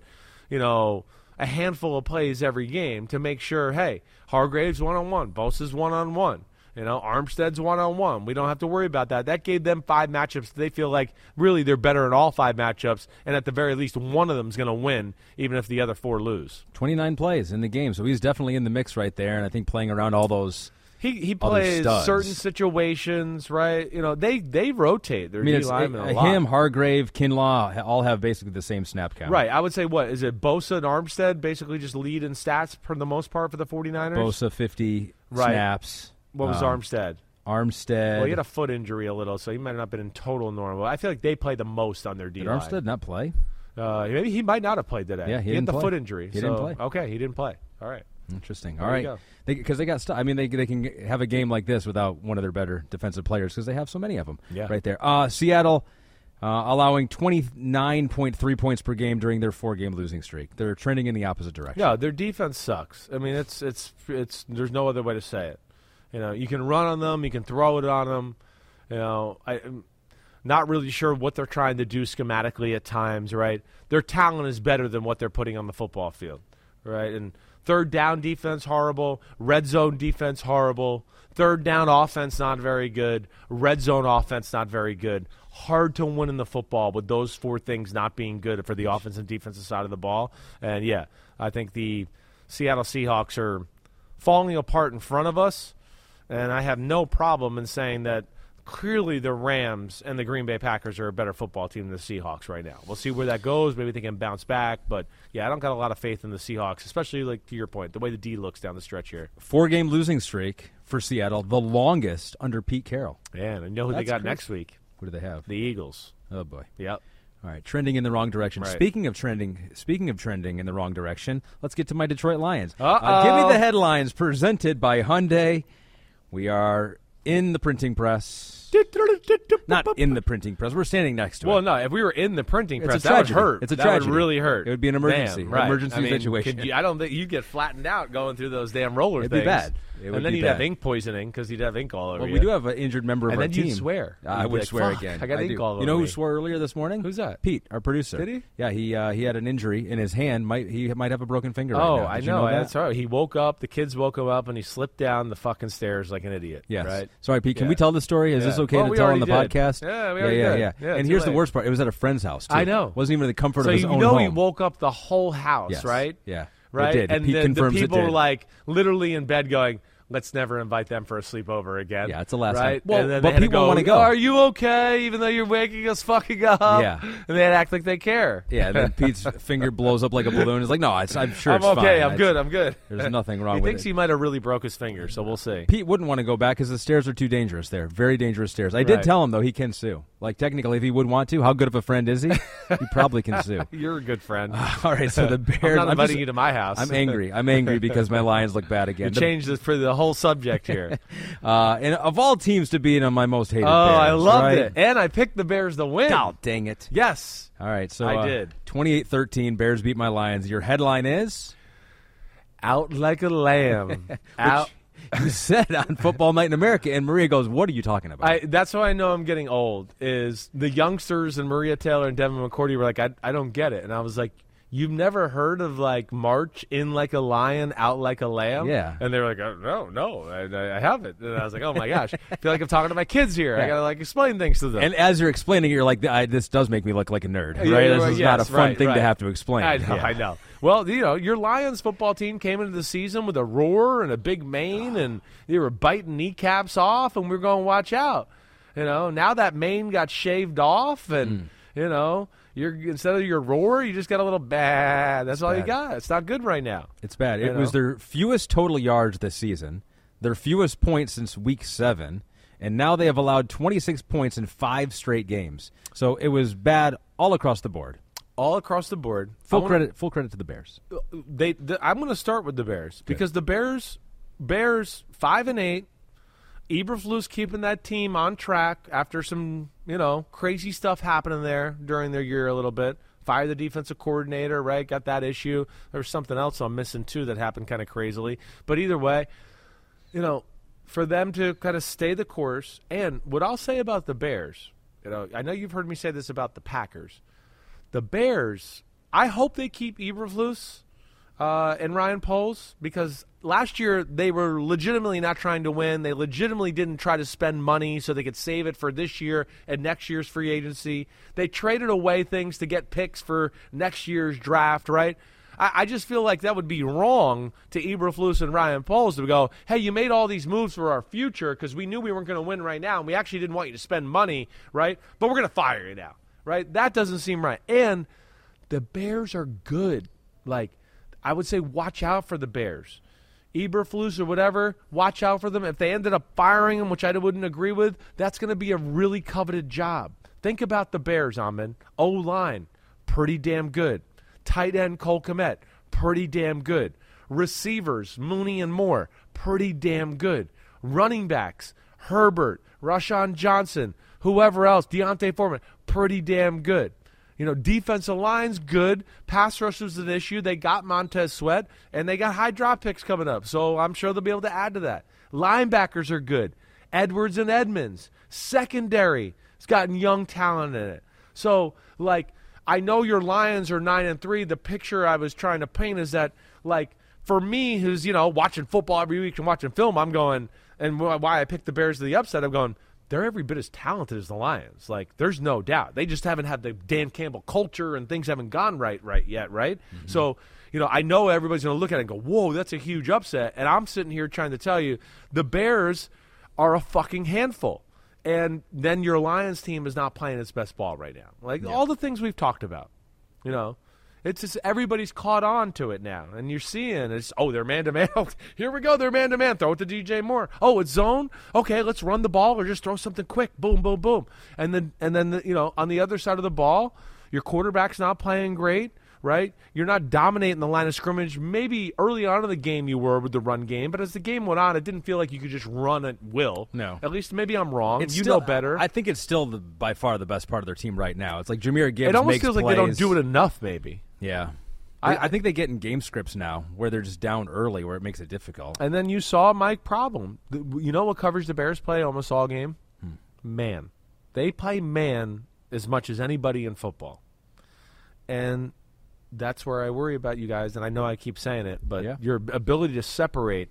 you know, a handful of plays every game to make sure. Hey, Hargrave's one on one, Bosa's one on one. You know, Armstead's one on one. We don't have to worry about that. That gave them five matchups. They feel like really they're better in all five matchups, and at the very least, one of them's going to win, even if the other four lose. 29 plays in the game, so he's definitely in the mix right there. And I think playing around all those. He he plays certain situations, right? You know, they they rotate their I mean, D linemen a uh, lot. him, Hargrave, Kinlaw all have basically the same snap count. Right. I would say what is it? Bosa and Armstead basically just lead in stats for the most part for the 49ers. Bosa 50 Right. snaps. What was Um, Armstead? Armstead. Well, he had a foot injury a little, so he might not have been in total normal. I feel like they play the most on their D Did. Armstead not play? Uh, maybe he might not have played today. Yeah, he had didn't the play. foot injury. He so- didn't play. Okay, he didn't play. All right. Interesting. There All you right, because they, got stuff. I mean, they they can have a game like this without one of their better defensive players because they have so many of them. Yeah. right there. Uh, Seattle uh, allowing twenty nine point three points per game during their four game losing streak. They're trending in the opposite direction. Yeah, their defense sucks. I mean, it's it's it's. There's no other way to say it. You know, you can run on them, you can throw it on them. You know, I, I'm not really sure what they're trying to do schematically at times. Right, their talent is better than what they're putting on the football field. Right, and third down defense horrible, red zone defense horrible, third down offense not very good, red zone offense not very good. Hard to win in the football with those four things not being good for the offensive and defensive side of the ball. And yeah, I think the Seattle Seahawks are falling apart in front of us, and I have no problem in saying that clearly the Rams and the Green Bay Packers are a better football team than the Seahawks right now. We'll see where that goes. Maybe they can bounce back, but yeah, I don't got a lot of faith in the Seahawks, especially like to your point, the way the D looks down the stretch here. Four game losing streak for Seattle, the longest under Pete Carroll. Yeah, and I know who they got crazy. next week. What do they have? The Eagles. oh boy. Yep. All right, trending in the wrong direction. Right. Speaking of trending, speaking of trending in the wrong direction, let's get to my Detroit Lions. Uh, give me the headlines presented by Hyundai. We are in the printing press. Not in the printing press. We're standing next to Well, it. Well, no. If we were in the printing press, that would hurt. It's a that tragedy. would really hurt. It would be an emergency. Damn, right. Emergency I mean, situation. you- I don't think you'd get flattened out going through those damn roller It'd be bad. It and then be you'd have ink poisoning because you'd have ink all over Well, you. we do have an injured member of And our then team. you'd swear. I You'd be would like, swear again. I got ink do. all over. You over know who me." swore earlier this morning? Who's that? Pete, our producer. Did he? Yeah, he uh, he had an injury in his hand. Might he might have a broken finger? right Oh, now. I Did you know. that? That's right. He woke up. The kids woke him up, and he slipped down the fucking stairs like an idiot. Yes. Right. Sorry, Pete. Can Yeah. we tell the story? Is this okay Well, to tell on the did. podcast? Yeah, we yeah, already yeah, yeah. Yeah, and here's the worst part: it was at a friend's house. I know. Wasn't even in the comfort of his own home. you own know home. he woke up the whole house, right? Yeah. It Right. did. And Pete the, the it people did. were like literally in bed going. Let's never invite them for a sleepover again. Yeah, it's the last right? time. Well, and then but they had to people wanna go. Are you okay? Even though you're waking us fucking up. Yeah. And they act like they care. Yeah. And then Pete's finger blows up like a balloon. He's like, "No, it's, I'm sure I'm it's okay. fine. I'm It's- good. I'm good. There's nothing wrong he with thinks it." he might have really broke his finger, so we'll see. Pete wouldn't want to go back because the stairs are too dangerous there. Very dangerous stairs. I did Right. tell him though he can sue. Like technically, if he would want to, how good of a friend is he? he probably can sue. You're a good friend. All right, so the I'm Bears. not inviting just- you to my house. I'm angry. I'm angry because my Lions look bad again. You The- changed this for the whole subject here. uh, and of all teams to be in on my most hated. oh, I loved right? it. And I picked the Bears to win. Oh, dang it! Yes. All right, so I uh, did. 28-13, Bears beat my Lions. Your headline is Out like a lamb. Out. you said on Football Night in America, and Maria goes, "What are you talking about?" I, that's why I know I'm getting old. Is the youngsters and Maria Taylor and Devin McCourty were like, I, I don't get it, and I was like, You've never heard of like march in like a lion, out like a lamb? Yeah. And they were like, oh, no, no, I, I haven't. And I was like, oh my gosh, I feel like I'm talking to my kids here. I gotta like explain things to them. And as you're explaining, it, you're like, I, "This does make me look like a nerd, right? Yeah, this right, is not a fun right, thing to have to explain." I know, Yeah. I know. Well, you know, your Lions football team came into the season with a roar and a big mane, and they were biting kneecaps off, and we are going to watch out. You know, now that mane got shaved off, and Mm. you know, you're instead of your roar, you just got a little bad. That's all you got. It's not good right now. It's bad. You It was their fewest total yards this season, their fewest points since week seven, and now they have allowed 26 points in five straight games. So it was bad all across the board. All across the board. Full wanna- credit, full credit to the Bears. Uh, they, the, I'm going to start with the Bears because the Bears, Bears five and eight. Eberflus keeping that team on track after some you know crazy stuff happening there during their year a little bit. Fire the defensive coordinator, right? Got that issue. There's something else I'm missing too that happened kind of crazily. But either way, you know, for them to kind of stay the course. And what I'll say about the Bears, you know, I know you've heard me say this about the Packers. The Bears, I hope they keep Eberflus uh, and Ryan Poles because last year they were legitimately not trying to win. They legitimately didn't try to spend money so they could save it for this year and next year's free agency. They traded away things to get picks for next year's draft, right? I, I just feel like that would be wrong to Eberflus and Ryan Poles to go, hey, you made all these moves for our future because we knew we weren't going to win right now and we actually didn't want you to spend money, right? But we're going to fire you now, right? That doesn't seem right. And the Bears are good. Like, I would say watch out for the Bears. Eberflus or whatever, watch out for them. If they ended up firing him, which I wouldn't agree with, that's going to be a really coveted job. Think about the Bears, Ahmed. O line, pretty damn good. Tight end Cole Kmet, pretty damn good. Receivers, Mooney and Moore, pretty damn good. Running backs, Herbert, Roschon Johnson, whoever else, D'Onta Foreman, pretty damn good. You know, defensive line's good. Pass rush was an issue. They got Montez Sweat, and they got high drop picks coming up. So I'm sure they'll be able to add to that. Linebackers are good. Edwards and Edmunds. Secondary has gotten young talent in it. So, like, I know your Lions are nine and three. The picture I was trying to paint is that, like, for me, who's you know watching football every week and watching film, I'm going, and why I picked the Bears to the upset, I'm going. They're every bit as talented as the Lions. Like, there's no doubt. They just haven't had the Dan Campbell culture, and things haven't gone right, right yet, right? Mm-hmm. So, you know, I know everybody's going to look at it and go, "Whoa, that's a huge upset." And I'm sitting here trying to tell you, the Bears are a fucking handful. And then your Lions team is not playing its best ball right now. Like all the things we've talked about, you know, it's just everybody's caught on to it now, and you're seeing it's oh they're man to man. Here we go, they're man to man. Throw it to DJ Moore. Oh, it's zone. Okay, let's run the ball or just throw something quick. Boom, boom, boom. And then and then the, you know on the other side of the ball, your quarterback's not playing great. Right, you're not dominating the line of scrimmage. Maybe early on in the game you were with the run game, but as the game went on, it didn't feel like you could just run at will. No. at least maybe I'm wrong. It's you still- know better. I think it's still the, by far the best part of their team right now. It's like Jahmyr Gibbs it almost feels like they don't do it enough. Maybe. Yeah. I- I, think they get in game scripts now where they're just down early, where it makes it difficult. And then you saw Mike Problem. You know what coverage the Bears play almost all game? Hmm. Man. They play man as much as anybody in football. And that's where I worry about you guys. And I know I keep saying it, but Yeah. your ability to separate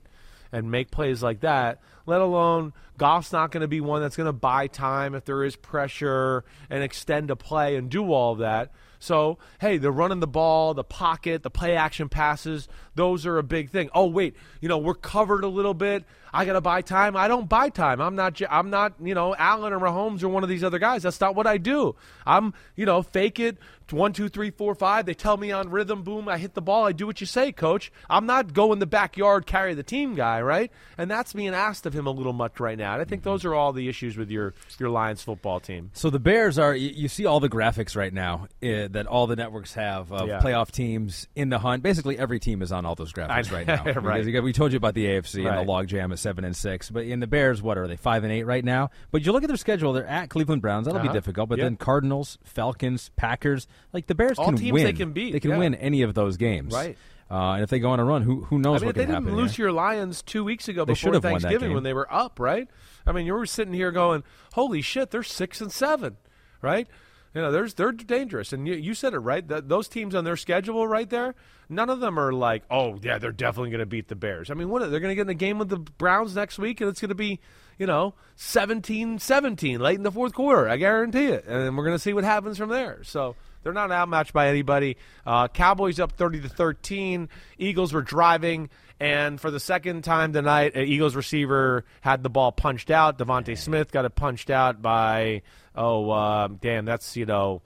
and make plays like that, let alone Goff's not going to be one that's going to buy time if there is pressure and extend a play and do all of that. So, hey, they're running the ball, the pocket, the play action passes, those are a big thing. Oh, wait, you know, we're covered a little bit. I got to buy time. I don't buy time. I'm not I'm not, you know, Allen or Mahomes or one of these other guys. That's not what I do. I'm, you know, fake it. One, two, three, four, five. They tell me on rhythm, boom, I hit the ball. I do what you say, coach. I'm not go in the backyard, carry the team guy, right? And that's being asked of him a little much right now. And I think those are all the issues with your your Lions football team. So the Bears are. You, you see all the graphics right now uh, that all the networks have of Yeah. playoff teams in the hunt. Basically, every team is on all those graphics right now. right. Because we told you about the AFC Right. and the logjam at seven and six, but in the Bears, what are they five and eight right now? But you look at their schedule; they're at Cleveland Browns. That'll be Uh-huh. difficult. But Yeah. then Cardinals, Falcons, Packers. Like the Bears All can teams win. they can beat, They can yeah. win any of those games. Right. Uh, and if they go on a run, who who knows I mean, what they didn't happen? lose yeah. your Lions two weeks ago before have won that Thanksgiving when they were up, right? I mean, you were sitting here going, "Holy shit, they're six and seven, right?" You know, there's they're dangerous, and you, you said it right. Those teams on their schedule right there, none of them are like, oh yeah, they're definitely going to beat the Bears. I mean, what they're going to get in a game with the Browns next week, and it's going to be, you know, 17-17 late in the fourth quarter. I guarantee it, and we're going to see what happens from there. So they're not outmatched by anybody. Uh, Cowboys up thirty to thirteen. Eagles were driving. And for the second time tonight, an Eagles receiver had the ball punched out. DeVonta Smith got it punched out by oh uh, damn, that's you know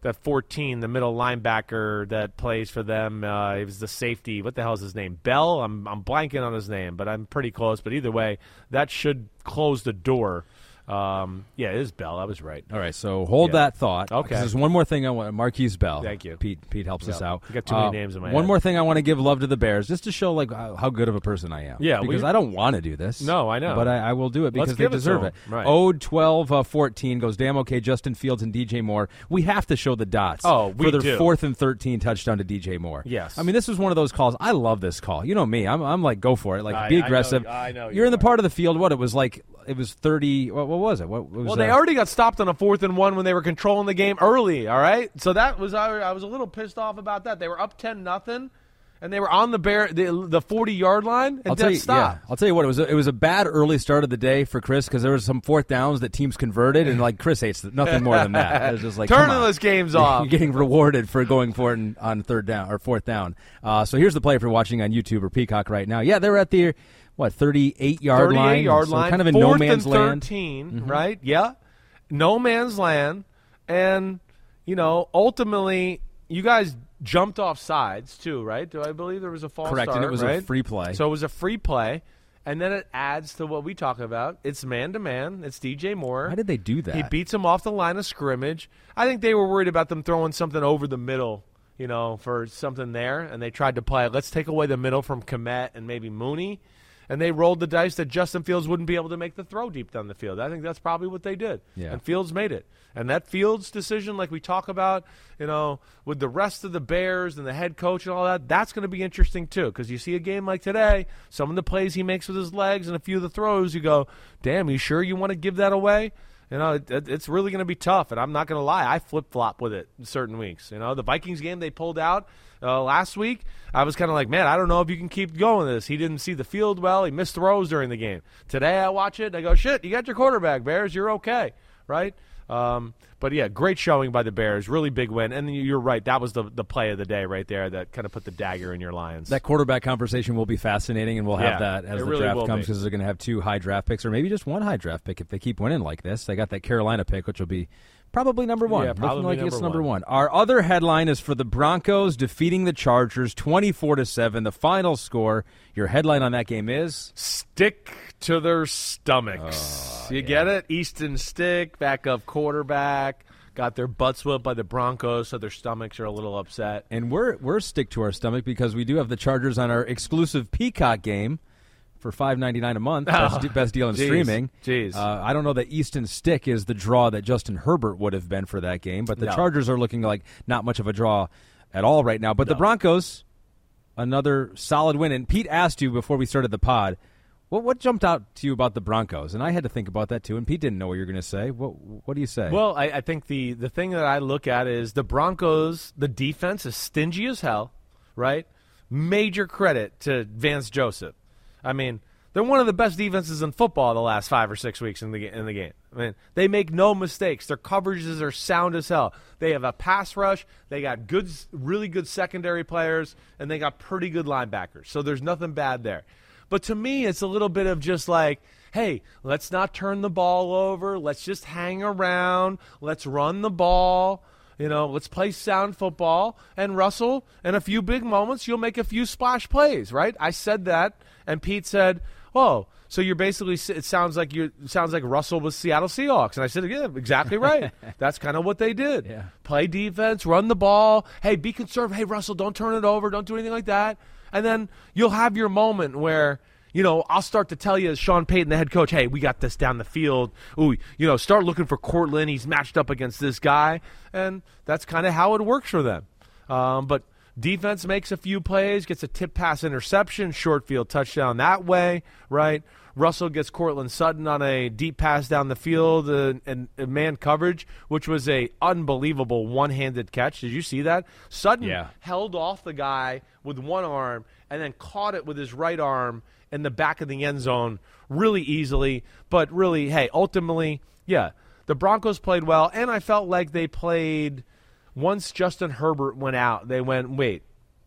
that 14, the middle linebacker that plays for them. Uh, he was the safety. What the hell is his name? Bell. I'm I'm blanking on his name, but I'm pretty close. But either way, that should close the door um, yeah, it is Bell. I was right. All right, so hold Yeah. that thought. Okay. There's one more thing I want. Markquese Bell. Thank you. Pete. Pete helps us out. Uh, You got too many names in my One head. more thing I want to give love to the Bears, just to show like how good of a person I am. Yeah, because I don't want to do this. No, I know. but I, I will do it because they it deserve it. Right. Ode 12, uh, 14 goes damn okay. Justin Fields and DJ Moore. We have to show the dots. Oh, we for their do. fourth and 13 touchdown to DJ Moore. Yes. I mean this was one of those calls. I love this call. You know me. I'm I'm like go for it. Like I- be I know- aggressive. I know You're you in the part of the field. What it was like. It was 30. What, what was it? What, what was Well, they uh, already got stopped on a fourth and one when they were controlling the game early. All right, so that was I, I was a little pissed off about that. They were up ten nothing, and they were on the bear the, the forty yard line and I'll tell you, stop. yeah, I'll tell you what. It was a, it was a bad early start of the day for Chris because there was some fourth downs that teams converted, and like Chris hates nothing more than that. It was just like Turning those games You're off. getting rewarded for going for it in, on third down or fourth down. Uh, so here's the play if you're watching on YouTube or Peacock right now. Yeah, they're at the what 38 yard 38 line, yard line, kind of in no man's and land. 13, mm-hmm. right? Yeah, no man's land, and you know, ultimately, you guys jumped off sides too, right? Do I believe there was a false Correct, and it was a free play. So it was a free play, and then it adds to what we talk about. It's man to man. It's DJ Moore. How did they do that? He beats him off the line of scrimmage. I think they were worried about them throwing something over the middle, you know, for something there, and they tried to play. Let's take away the middle from Kmet and maybe Mooney, and they rolled the dice that Justin Fields wouldn't be able to make the throw deep down the field. I think that's probably what they did. Yeah. And Fields made it. And that Fields decision, like we talk about, you know, with the rest of the Bears and the head coach and all that, that's going to be interesting too. Because you see a game like today, some of the plays he makes with his legs and a few of the throws, you go, "Damn, you sure you want to give that away?" You know, it, it- it's really going to be tough. And I'm not going to lie, I flip flop with it in certain weeks. You know, the Vikings game they pulled out uh, last week, I was kind of like, man, I don't know if you can keep going this. He didn't see the field well. He missed throws during the game. Today I watch it, and I go, shit, you got your quarterback, Bears. You're okay, right? Um, but yeah, great showing by the Bears. Really big win. And you're right. That was the the play of the day right there that kind of put the dagger in your Lions. That quarterback conversation will be fascinating, and we'll have Yeah, that as the really draft comes because they're going to have two high draft picks, or maybe just one high draft pick if they keep winning like this. They got that Carolina pick, which will be probably number one. Yeah, Looking probably like number it's number one. one. Our other headline is for the Broncos defeating the Chargers, twenty-four to seven. The final score. Your headline on that game is stick to their stomachs. Oh, you get it? Easton Stick, backup quarterback, got their butts whipped by the Broncos, so their stomachs are a little upset. And we're we're stick to our stomach because we do have the Chargers on our exclusive Peacock game for five ninety nine a month. Best, de- best deal in Oh, Jeez. streaming. Jeez. Uh, I don't know that Easton Stick is the draw that Justin Herbert would have been for that game, but the No. Chargers are looking like not much of a draw at all right now. But the Broncos, another solid win. And Pete asked you before we started the pod. What, what jumped out to you about the Broncos? And I had to think about that too. And Pete didn't know what you were going to say. What What do you say? Well, I, I think the, the thing that I look at is the Broncos, the defense is stingy as hell, right? Major credit to Vance Joseph. I mean, they're one of the best defenses in football the last five or six weeks in the, in the game. I mean, they make no mistakes. Their coverages are sound as hell. They have a pass rush. They got good, really good secondary players, and they got pretty good linebackers. So there's nothing bad there. But to me, it's a little bit of just like, hey, let's not turn the ball over. Let's just hang around. Let's run the ball. You know, let's play sound football. And Russell, in a few big moments, you'll make a few splash plays, right? I said that, and Pete said, "Oh, so you're basically it sounds like you sounds like Russell was Seattle Seahawks." And I said, "Yeah, exactly right. That's kind of what they did. Yeah. Play defense, run the ball. Hey, be conservative. Hey, Russell, don't turn it over. Don't do anything like that." And then you'll have your moment where you know, I'll start to tell you as Sean Payton, the head coach, hey, we got this down the field. Ooh, you know, start looking for Courtland. He's matched up against this guy. And that's kind of how it works for them. Um, but Defense makes a few plays, gets a tip pass interception, short field touchdown that way, right? Russell gets Courtland Sutton on a deep pass down the field uh, and, and man coverage, which was a unbelievable one-handed catch. Did you see that? Sutton Yeah. held off the guy with one arm and then caught it with his right arm in the back of the end zone really easily. But really, hey, ultimately, yeah, the Broncos played well, and I felt like they played once Justin Herbert went out, they went, wait,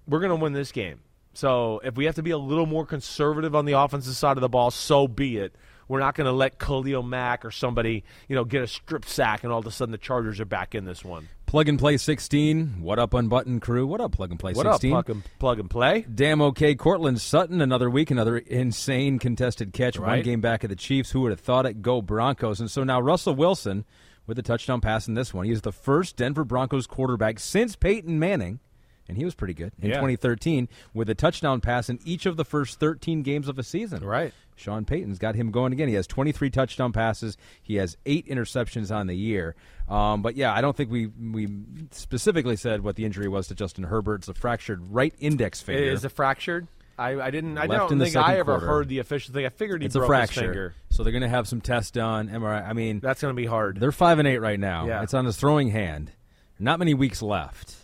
we're going to win this game. So if we have to be a little more conservative on the offensive side of the ball, so be it. We're not going to let Khalil Mack or somebody, you know, get a strip sack, and all of a sudden the Chargers are back in this one. Plug and play 16. What up, Unbuttoned crew? What up, Plug and play 16? What 16? up, plug and, plug and play? Damn okay. Courtland Sutton, another week, another insane contested catch. One game back of the Chiefs. Who would have thought it? Go Broncos. And so now Russell Wilson with a touchdown pass in this one. He is the first Denver Broncos quarterback since Peyton Manning, and he was pretty good in Yeah. 2013 with a touchdown pass in each of the first 13 games of a season. Right. Sean Payton's got him going again. He has 23 touchdown passes. He has eight interceptions on the year. Um, but yeah, I don't think we we specifically said what the injury was to Justin Herbert. It's a fractured right index finger. It is a fractured? I, I didn't. I don't think I ever quarter. heard the official thing. I figured he it's broke a fracture. his finger. So they're going to have some tests done. MRI. I mean, That's going to be hard. they're five and eight right now. Yeah. It's on his throwing hand. Not many weeks left.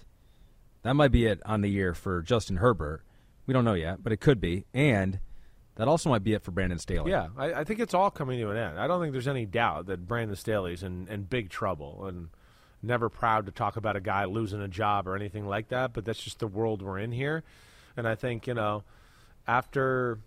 That might be it on the year for Justin Herbert. We don't know yet, but it could be. And that also might be it for Brandon Staley. Yeah, I, I think it's all coming to an end. I don't think there's any doubt that Brandon Staley's in, in big trouble and never proud to talk about a guy losing a job or anything like that, but that's just the world we're in here. And I think, you know, after.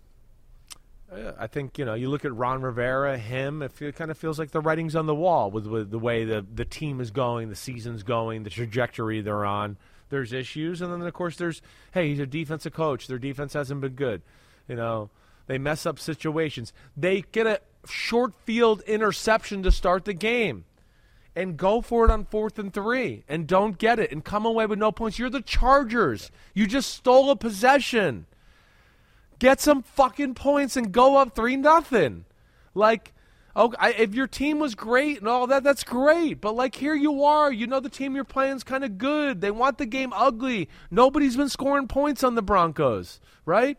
uh, I think you know. You look at Ron Rivera, him. It, feel, kind of feels like the writing's on the wall with, with the way the the team is going, the season's going, the trajectory they're on. There's issues, and then of course there's hey, he's a defensive coach. Their defense hasn't been good. You know, they mess up situations. They get a short field interception to start the game and go for it on fourth and three and don't get it and come away with no points. You're the Chargers. You just stole a possession. Get some fucking points and go up three nothing. Like, oh, I, if your team was great and all that, that's great. But like, here you are. You know the team you're playing is kind of good. They want the game ugly. Nobody's been scoring points on the Broncos, right?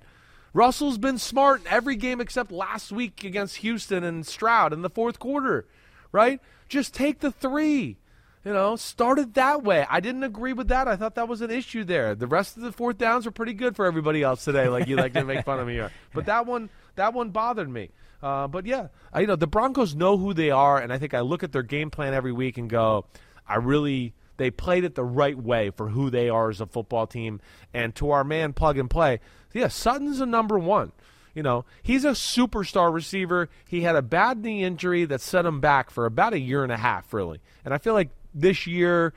Russell's been smart in every game except last week against Houston and Stroud in the fourth quarter, right? Just take the three. You know, started that way. I didn't agree with that. I thought that was an issue there. The rest of the fourth downs were pretty good for everybody else today, like you like to make fun of me. But that one, that one bothered me. Uh, but yeah, I, you know, the Broncos know who they are, and I think I look at their game plan every week and go, I really they played it the right way for who they are as a football team. And to our man, plug and play. Yeah, Sutton's a number one. You know, he's a superstar receiver. He had a bad knee injury that set him back for about a year and a half, really. And I feel like this year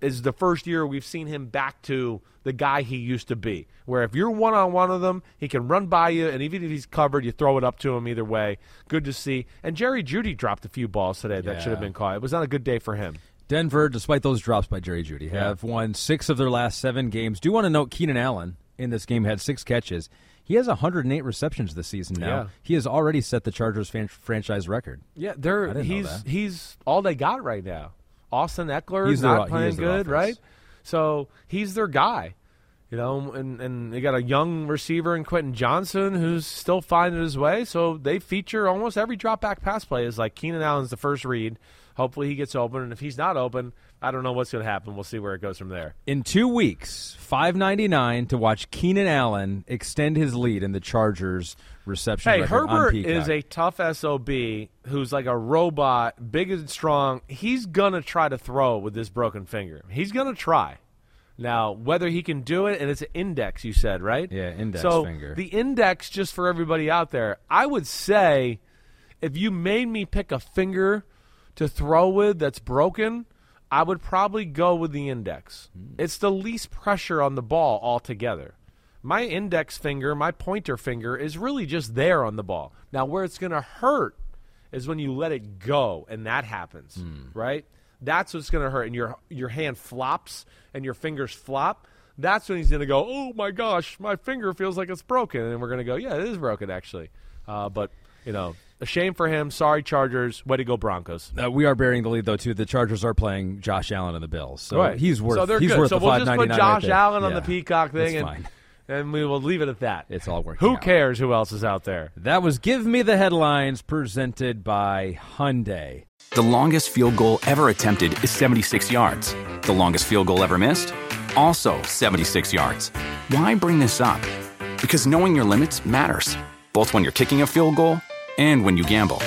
is the first year we've seen him back to the guy he used to be. Where if you're one on one with him, he can run by you, and even if he's covered, you throw it up to him either way. Good to see. And Jerry Jeudy dropped a few balls today that should have been caught. It was not a good day for him. Denver, despite those drops by Jerry Jeudy, have won six of their last seven games. Do want to note Keenan Allen in this game had six catches. He has 108 receptions this season now. Yeah. He has already set the Chargers fan- franchise record. Yeah, they're he's he's all they got right now. Austin Ekeler He's is their- not he playing good, right? So he's their guy, you know. And and they got a young receiver in Quentin Johnston who's still finding his way. So they feature almost every drop back pass play is like Keenan Allen's the first read. Hopefully he gets open, and if he's not open, I don't know what's going to happen. We'll see where it goes from there. In two weeks, five ninety nine to watch Keenan Allen extend his lead in the Chargers reception. Hey, Herbert is a tough SOB who's like a robot, big and strong. He's going to try to throw with this broken finger. He's going to try. Now, whether he can do it, and it's an index, you said, right? Yeah, index so finger. The index, just for everybody out there, I would say if you made me pick a finger to throw with that's broken, I would probably go with the index. Hmm. It's the least pressure on the ball altogether. My index finger, my pointer finger, is really just there on the ball. Now, where it's going to hurt is when you let it go, and that happens, Hmm. right? That's what's going to hurt, and your your hand flops and your fingers flop. That's when he's going to go, "Oh my gosh, my finger feels like it's broken," and we're going to go, "Yeah, it is broken actually." Uh, but you know, a shame for him. Sorry, Chargers. Way to go, Broncos. Uh, we are bearing the lead though too. The Chargers are playing Josh Allen and the Bills, so Right. he's worth. So they're he's good. worth so the we'll just put 5.99 Josh right. Allen on Yeah. the Peacock thing, It's and fine. and we will leave it at that. It's all working. Who out. cares who else is out there? That was Give Me the Headlines presented by Hyundai. The longest field goal ever attempted is 76 yards. The longest field goal ever missed? Also 76 yards. Why bring this up? Because knowing your limits matters, both when you're kicking a field goal and when you gamble.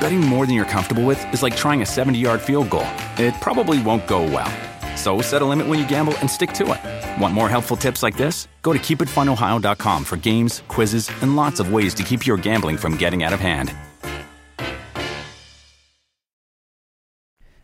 Betting more than you're comfortable with is like trying a 70 yard field goal. It probably won't go well. So set a limit when you gamble and stick to it. Want more helpful tips like this? Go to keepitfunohio.com for games, quizzes, and lots of ways to keep your gambling from getting out of hand.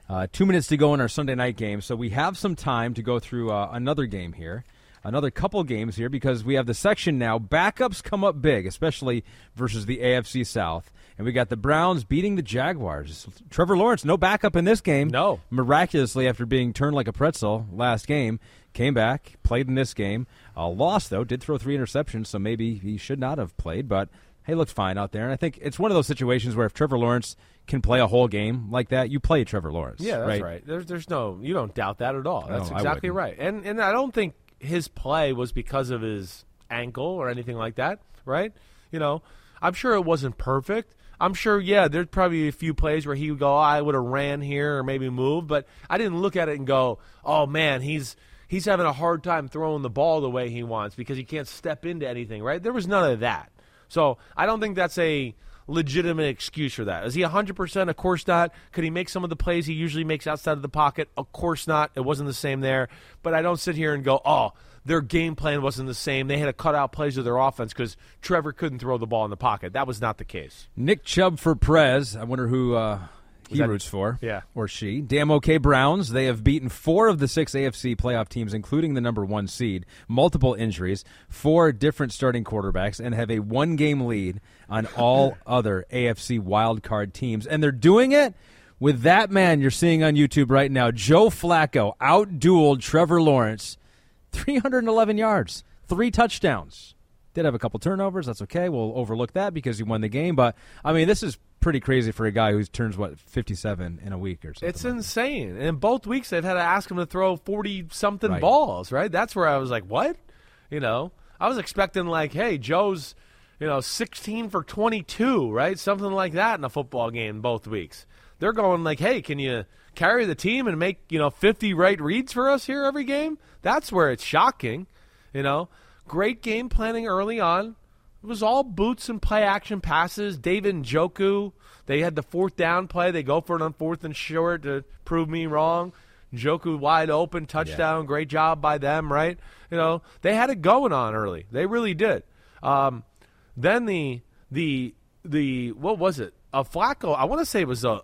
Uh, two minutes to go in our Sunday night game, so we have some time to go through uh, another game here, another couple games here, because we have the section now. Backups come up big, especially versus the AFC South, and we got the Browns beating the Jaguars. Trevor Lawrence, no backup in this game. No. miraculously after being turned like a pretzel last game, came back, played in this game. Uh, lost though, did throw three interceptions, so maybe he should not have played, but. He looked fine out there, and I think it's one of those situations where if Trevor Lawrence can play a whole game like that, you play Trevor Lawrence. Yeah, that's right. There's there's no you don't doubt that at all. That's No, exactly right. And and I don't think his play was because of his ankle or anything like that, right? You know, I'm sure it wasn't perfect. I'm sure, yeah, there's probably a few plays where he would go, oh, I would have ran here or maybe moved, but I didn't look at it and go, oh man, he's he's having a hard time throwing the ball the way he wants because he can't step into anything, right? There was none of that. So I don't think that's a legitimate excuse for that. Is he 100%? Of course not. Could he make some of the plays he usually makes outside of the pocket? Of course not. It wasn't the same there. But I don't sit here and go, oh, their game plan wasn't the same. They had to cut out plays of their offense because Trevor couldn't throw the ball in the pocket. That was not the case. Nick Chubb for Prez. I wonder who uh, he that- roots for. Yeah. Or she. Damn okay Browns. They have beaten four of the six AFC playoff teams, including the number one seed. Multiple injuries, four different starting quarterbacks, and have a one game lead on all other AFC wildcard teams. And they're doing it with that man you're seeing on YouTube right now, Joe Flacco, outdueled Trevor Lawrence. 311 yards, three touchdowns. Did have a couple turnovers. That's okay. We'll overlook that because he won the game. But I mean, this is pretty crazy for a guy who turns what 57 in a week or something. It's insane. And in both weeks, they've had to ask him to throw 40 something Right. balls, right? That's where I was like, what? You know, I was expecting, like, hey, Joe's, you know, 16 for 22, right? Something like that in a football game both weeks. They're going, like, hey, can you carry the team and make, you know, 50 right reads for us here every game? That's where it's shocking, you know. Great game planning early on. It was all boots and play action passes. David Njoku, they had the fourth down play. They go for it on fourth and short to prove me wrong. Njoku wide open, touchdown. Great job by them, right? You know, they had it going on early. They really did. Um, then the the the what was it? A Flacco. I want to say it was a.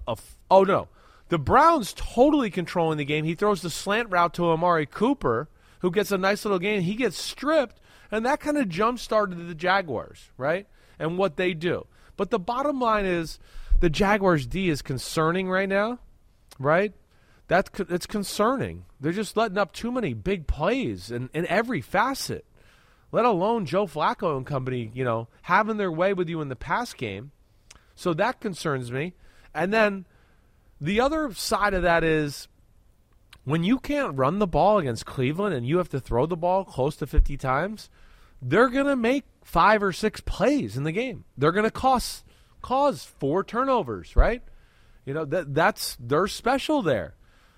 oh no, the Browns totally controlling the game. He throws the slant route to Amari Cooper, who gets a nice little gain. He gets stripped, and that kind of jump started the Jaguars, right? And what they do. But the bottom line is, the Jaguars D is concerning right now, right? That's it's concerning. They're just letting up too many big plays in, in every facet let alone Joe Flacco and company, you know, having their way with you in the pass game. So that concerns me. And then the other side of that is when you can't run the ball against Cleveland and you have to throw the ball close to 50 times, they're going to make five or six plays in the game. They're going to cause cause four turnovers, right? You know, that that's they're special there.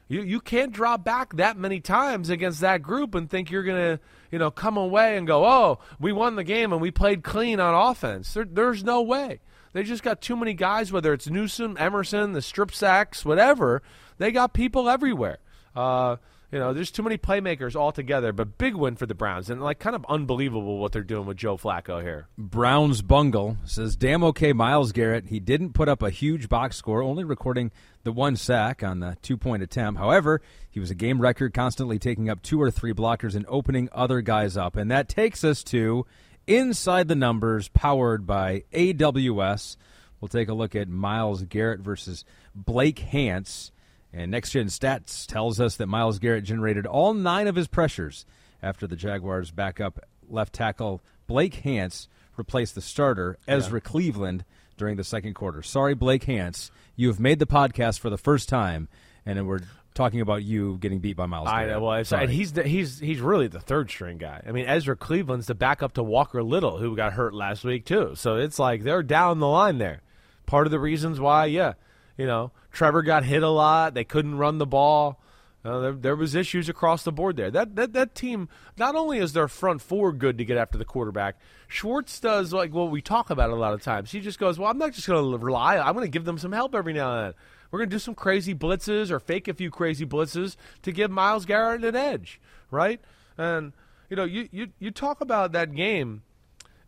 You you can't drop back that many times against that group and think you're gonna you know come away and go oh we won the game and we played clean on offense. There, there's no way. They just got too many guys. Whether it's Newsome, Emerson, the strip sacks, whatever. They got people everywhere. Uh, you know, there's too many playmakers altogether. But big win for the Browns and like kind of unbelievable what they're doing with Joe Flacco here. Browns Bungle says, damn okay, Myles Garrett. He didn't put up a huge box score, only recording the one sack on the two point attempt. However, he was a game record, constantly taking up two or three blockers and opening other guys up. And that takes us to Inside the Numbers, powered by AWS. We'll take a look at Myles Garrett versus Blake Hance. And Next Gen Stats tells us that Myles Garrett generated all nine of his pressures after the Jaguars' backup left tackle Blake Hance replaced the starter Ezra Cleveland during the second quarter. Sorry, Blake Hance. You have made the podcast for the first time, and we're talking about you getting beat by Myles. I Garrett. know. Well, it's- and he's the, he's he's really the third string guy. I mean, Ezra Cleveland's the backup to Walker Little, who got hurt last week too. So it's like they're down the line there. Part of the reasons why, yeah, you know, Trevor got hit a lot. They couldn't run the ball. Uh, there, there was issues across the board there. That, that that team not only is their front four good to get after the quarterback, Schwartz does like what we talk about a lot of times. He just goes, "Well, I'm not just going to rely. I'm going to give them some help every now and then. We're going to do some crazy blitzes or fake a few crazy blitzes to give Myles Garrett an edge, right?" And you know, you you you talk about that game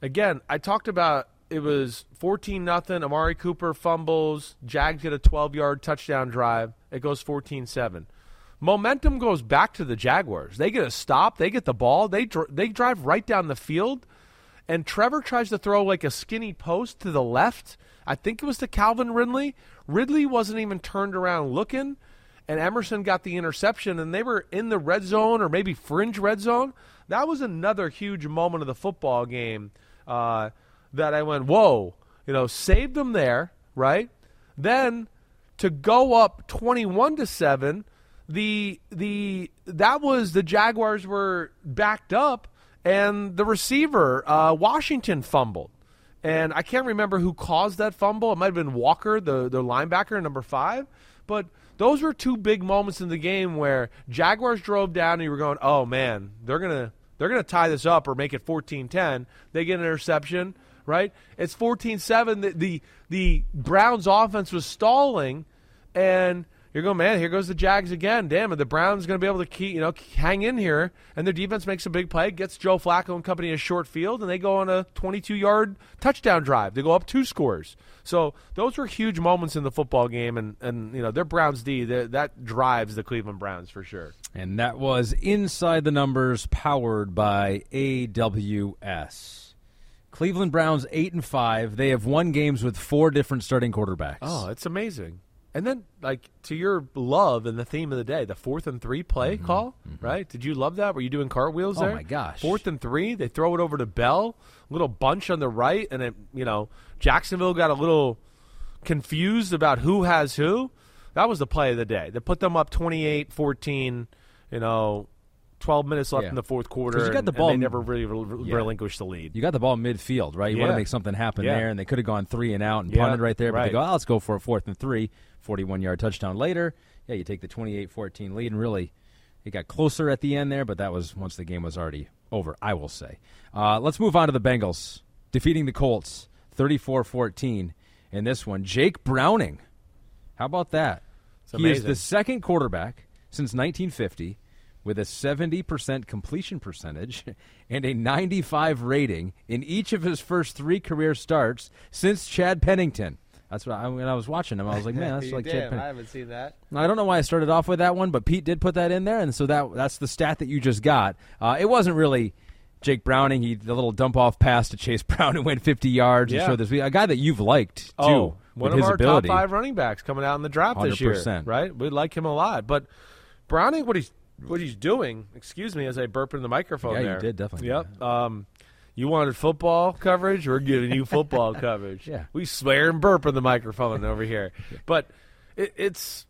again. I talked about it was 14 nothing. Amari Cooper fumbles. Jags get a 12 yard touchdown drive. It goes 14 7 momentum goes back to the Jaguars. They get a stop, they get the ball, they dr- they drive right down the field, and Trevor tries to throw like a skinny post to the left. I think it was to Calvin Ridley. Ridley wasn't even turned around looking, and Emerson got the interception, and they were in the red zone or maybe fringe red zone. That was another huge moment of the football game uh, that I went, whoa, you know, saved them there, right? Then to go up twenty-one to seven the the that was the Jaguars were backed up and the receiver uh, Washington fumbled and I can't remember who caused that fumble. It might have been Walker, the the linebacker, number five. But those were two big moments in the game where Jaguars drove down and you were going, oh man, they're gonna they're gonna tie this up or make it 14-10. They get an interception, right? It's 14-7. The the, the Browns offense was stalling and you're going, man, here goes the Jags again. Damn it, the Browns going to be able to keep, you know, hang in here. And their defense makes a big play, gets Joe Flacco and company a short field, and they go on a 22 yard touchdown drive. They go up two scores. So those were huge moments in the football game, and, and you know, their Browns D, that drives the Cleveland Browns for sure. And that was Inside the Numbers, powered by AWS. Cleveland Browns eight and five. They have won games with four different starting quarterbacks. Oh, it's amazing. And then, like to your love and the theme of the day, the fourth and three play call, right? Did you love that? Were you doing cartwheels Mm-hmm. Oh, my gosh. Fourth and three, they throw it over to Bell, little bunch on the right, and it, you know, Jacksonville got a little confused about who has who. That was the play of the day. They put them up 28-14, you know, 12 minutes left Yeah. in the fourth quarter. you got and- the and ball- they never really rel- Yeah. relinquished the lead. You got the ball midfield, right? You want to make something happen Yeah. there, and they could have gone three and out and Yeah, punted right there, but right. they go, oh, let's go for a fourth and three, 41 yard touchdown later. Yeah, you take the 28 14 lead, and really, it got closer at the end there, but that was once the game was already over, I will say. Uh, let's move on to the Bengals defeating the Colts 34 14 in this one. Jake Browning. How about that? He is the second quarterback since 1950 with a 70% completion percentage and a 95 rating in each of his first three career starts since Chad Pennington. That's what I, when I was watching him, I was like, man, that's like Chad Pennington. I haven't seen that. I don't know why I started off with that one, but Pete did put that in there, and so that that's the stat that you just got. Uh, it wasn't really Jake Browning. He the little dump off pass to Chase Brown who went 50 yards and Yeah. showed this a guy that you've liked too. Oh, one of our ability. top five running backs coming out in the draft this year, right? We like him a lot, but Browning, what he's what he's doing. Excuse me, as I burp in the microphone. Yeah, you did, definitely. Yep. Um, you wanted football coverage? We're giving you football coverage. Yeah. we swear and burp in the microphone over here, but it, it's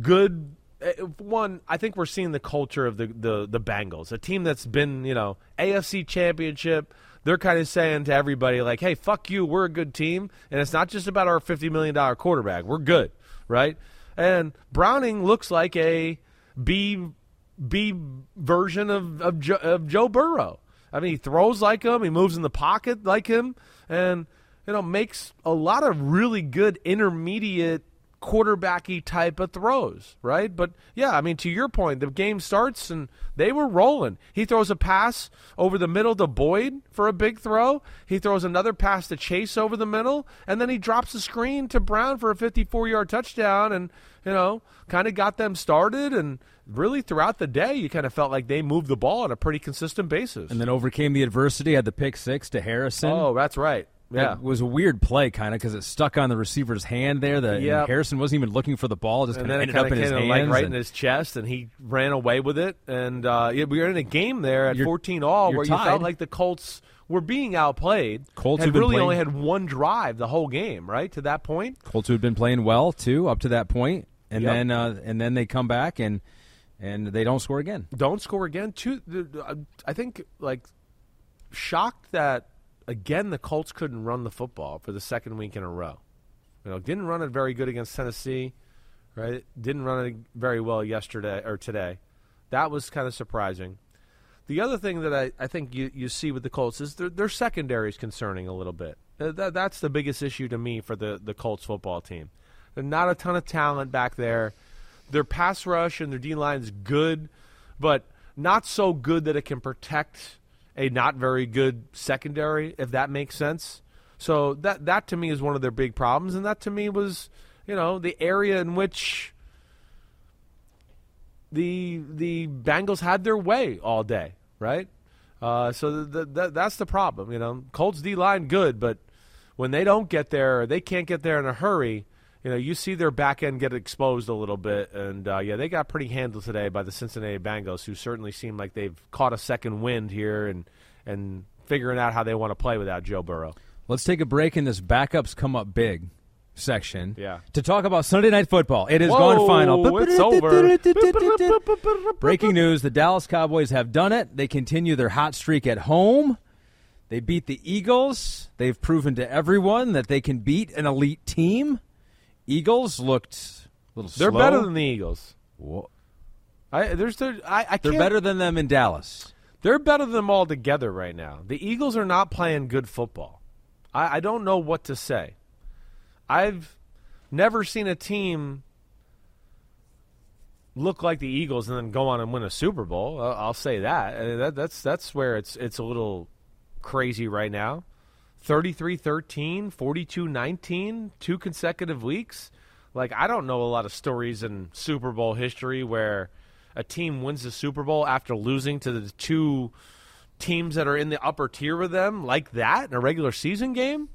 good. eh, One, I think we're seeing the culture of the, the the Bengals, a team that's been you know AFC Championship. They're kind of saying to everybody like, "Hey, fuck you, we're a good team, and it's not just about our fifty million dollar quarterback. We're good, right?" And Browning looks like a B B version of of, jo- of Joe Burrow. I mean, he throws like him, he moves in the pocket like him, and you know makes a lot of really good intermediate quarterbacky type of throws, right? But yeah, I mean, to your point, the game starts and they were rolling. He throws a pass over the middle to Boyd for a big throw. He throws another pass to Chase over the middle, and then he drops the screen to Brown for a 54 yard touchdown, and you know, kind of got them started. And really, throughout the day, you kind of felt like they moved the ball on a pretty consistent basis. and then overcame the adversity. Had the pick six to Harrison. oh, that's right. Yeah. It was a weird play, kind of, because it stuck on the receiver's hand there. That Yep. Harrison wasn't even looking for the ball; just and kind then of it ended up in his hands. like right in his chest, and he ran away with it. And uh, yeah, we were in a game there at 14 all where you felt like the Colts were being outplayed. Colts had really playing- only had one drive the whole game, right? To that point. Colts who had been playing well too up to that point, and Yep. then uh, and then they come back and and they don't score again. don't score again. Two, the- I think like shocked that again the Colts couldn't run the football for the second week in a row. You know, didn't run it very good against Tennessee, right? Didn't run it very well yesterday or today. That was kind of surprising. The other thing that I, I think you, you see with the Colts is their, their secondary is concerning a little bit. That, that's the biggest issue to me for the, the Colts football team. There's not a ton of talent back there. Their pass rush and their D line is good, but not so good that it can protect a not very good secondary, if that makes sense. So that that to me is one of their big problems, and that to me was, you know, the area in which the the Bengals had their way all day, right? Uh, so th- th- th- that's the problem. You know, Colts D line good, but when they don't get there, they can't get there in a hurry. You know, you see their back end get exposed a little bit, and uh, yeah, they got pretty handled today by the Cincinnati Bengals, who certainly seem like they've caught a second wind here and and figuring out how they want to play without Joe Burrow. Let's take a break in this backups come up big section. Yeah. To talk about Sunday night football. It has Whoa, gone final. But it's over. Breaking news, the Dallas Cowboys have done it. They continue their hot streak at home. They beat the Eagles. They've proven to everyone that they can beat an elite team. Eagles looked a little They're slow. better than the Eagles. Whoa. I, there's there, I, I They're better than them in Dallas. They're better than them all together right now. The Eagles are not playing good football. I, I don't know what to say. I've never seen a team look like the Eagles and then go on and win a Super Bowl. I'll say that. Uh, that. That's that's where it's it's a little crazy right now. 33-13, 42-19, two consecutive weeks. Like I don't know a lot of stories in Super Bowl history where a team wins the Super Bowl after losing to the two teams that are in the upper tier with them like that in a regular season game.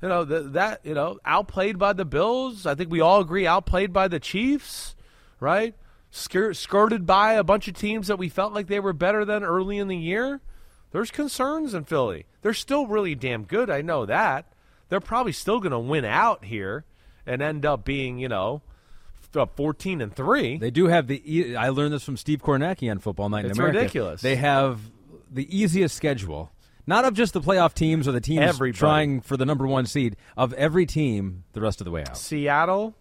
You know th- that you know outplayed by the Bills. I think we all agree outplayed by the Chiefs, right? Skir- skirted by a bunch of teams that we felt like they were better than early in the year. There's concerns in Philly. They're still really damn good. I know that. They're probably still going to win out here and end up being, you know, uh, 14 and 3. They do have the. I learned this from Steve Kornacki on Football Night It's in America. ridiculous. They have the easiest schedule, not of just the playoff teams or the teams Everybody. trying for the number one seed, of every team the rest of the way out. Seattle,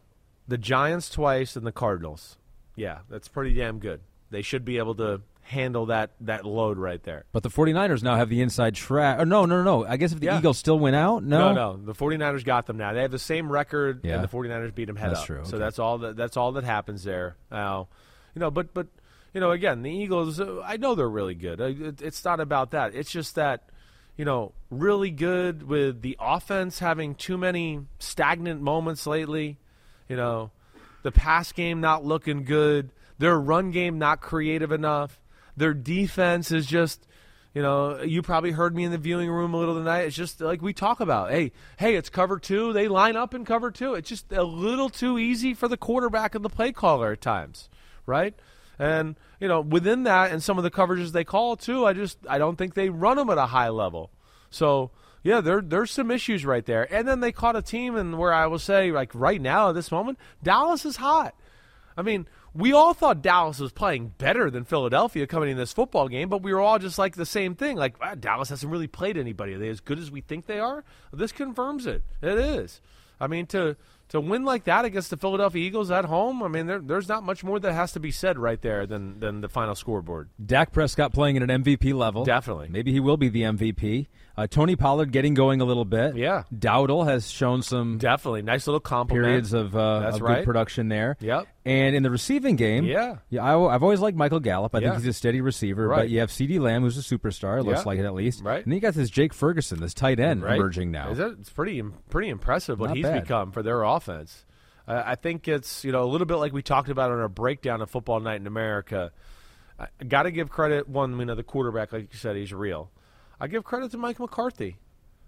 the Giants twice, and the Cardinals. Yeah, that's pretty damn good. They should be able to handle that that load right there. But the 49ers now have the inside track. Oh, no, no, no. I guess if the Yeah. Eagles still went out, no. No, no, the 49ers got them now. They have the same record, Yeah. and the 49ers beat them head That's up. true, So that's all that that's all that happens there. Now, you know, but but you know, again, the Eagles. Uh, I know they're really good. It, it's not about that. It's just that you know, really good with the offense having too many stagnant moments lately. You know, the pass game not looking good. Their run game not creative enough. Their defense is just, you know, you probably heard me in the viewing room a little tonight. It's just like we talk about. Hey, hey, it's cover two. They line up in cover two. It's just a little too easy for the quarterback and the play caller at times, right? And you know, within that and some of the coverages they call too, I just I don't think they run them at a high level. So yeah, there there's some issues right there. And then they caught a team, and where I will say like right now at this moment, Dallas is hot. I mean, we all thought Dallas was playing better than Philadelphia coming in this football game, but we were all just like the same thing. Like, "Ah, Dallas hasn't really played anybody. Are they as good as we think they are? This confirms it. It is. I mean, to to win like that against the Philadelphia Eagles at home, I mean, there, there's not much more that has to be said right there than than the final scoreboard. Dak Prescott playing at an MVP level. Definitely. Maybe he will be the MVP. Uh, Tony Pollard getting going a little bit. Yeah. Dowdle has shown some Definitely, nice little complement. periods of, uh, That's of right. good production there. Yep. And in the receiving game, Yeah. yeah, I, have always liked Michael Gallup. I Yeah. think he's a steady receiver. Right. But you have CeeDee Lamb, who's a superstar. It looks Yeah. like it at least. Right. And then you got this Jake Ferguson, this tight end right? emerging now. It's pretty pretty impressive what Not he's bad. become for their offense. Uh, I think it's you know a little bit like we talked about on our breakdown of Football Night in America. I got to give credit one, you know, the quarterback, like you said, he's real. I give credit to Mike McCarthy.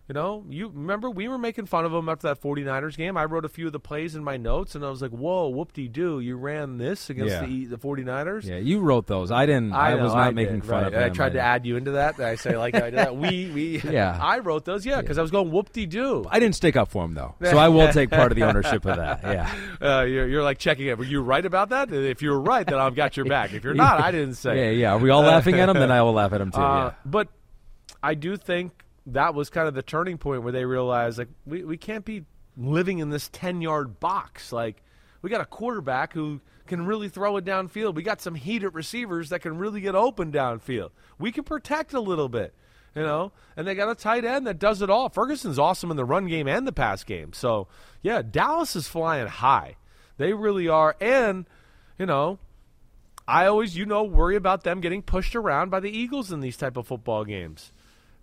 You know, you remember we were making fun of him after that 49ers game. I wrote a few of the plays in my notes, and I was like, "Whoa, whoop-de-doo, you ran this against Yeah. the, the 49ers?" Yeah, you wrote those. I didn't. I, know, was not I making did, fun right. of him. I tried to I, add you into that. I say like I did that. We we Yeah. I wrote those. Yeah, because I was going whoop-de-doo. I didn't stick up for him though, so I will take part of the ownership of that. Yeah. Uh, you're, you're like checking it. Were you right about that? If you're right, then I've got your back. If you're not, I didn't say. Yeah, yeah. Are we all laughing at him? Then I will laugh at him too. Uh, yeah. But I do think that was kind of the turning point where they realized like we, we can't be living in this ten yard box. Like we got a quarterback who can really throw it downfield. We got some heated receivers that can really get open downfield. We can protect a little bit. You know, and they got a tight end that does it all. Ferguson's awesome in the run game and the pass game. So, yeah, Dallas is flying high. They really are. And, you know, I always, you know, worry about them getting pushed around by the Eagles in these type of football games.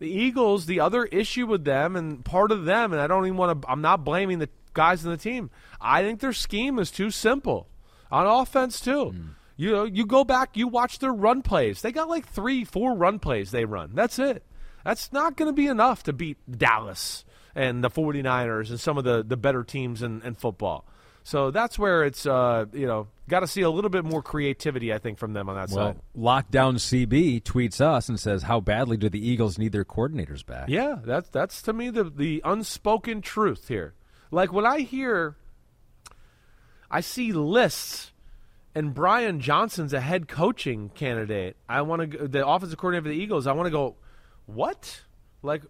The Eagles, the other issue with them and part of them, and I don't even want to. I'm not blaming the guys in the team. I think their scheme is too simple on offense too. Hmm. You know, you go back, you watch their run plays. They got like three, four run plays they run. That's it. That's not going to be enough to beat Dallas and the 49ers and some of the, the better teams in, in football. So that's where it's, uh, you know, got to see a little bit more creativity, I think, from them on that Well, side. Lockdown CB tweets us and says, "How badly do the Eagles need their coordinators back?" Yeah, that's that's to me the the unspoken truth here. Like when I hear, I see lists, and Brian Johnson's a head coaching candidate. I want to the offensive coordinator for the Eagles. I want to go, what? Like,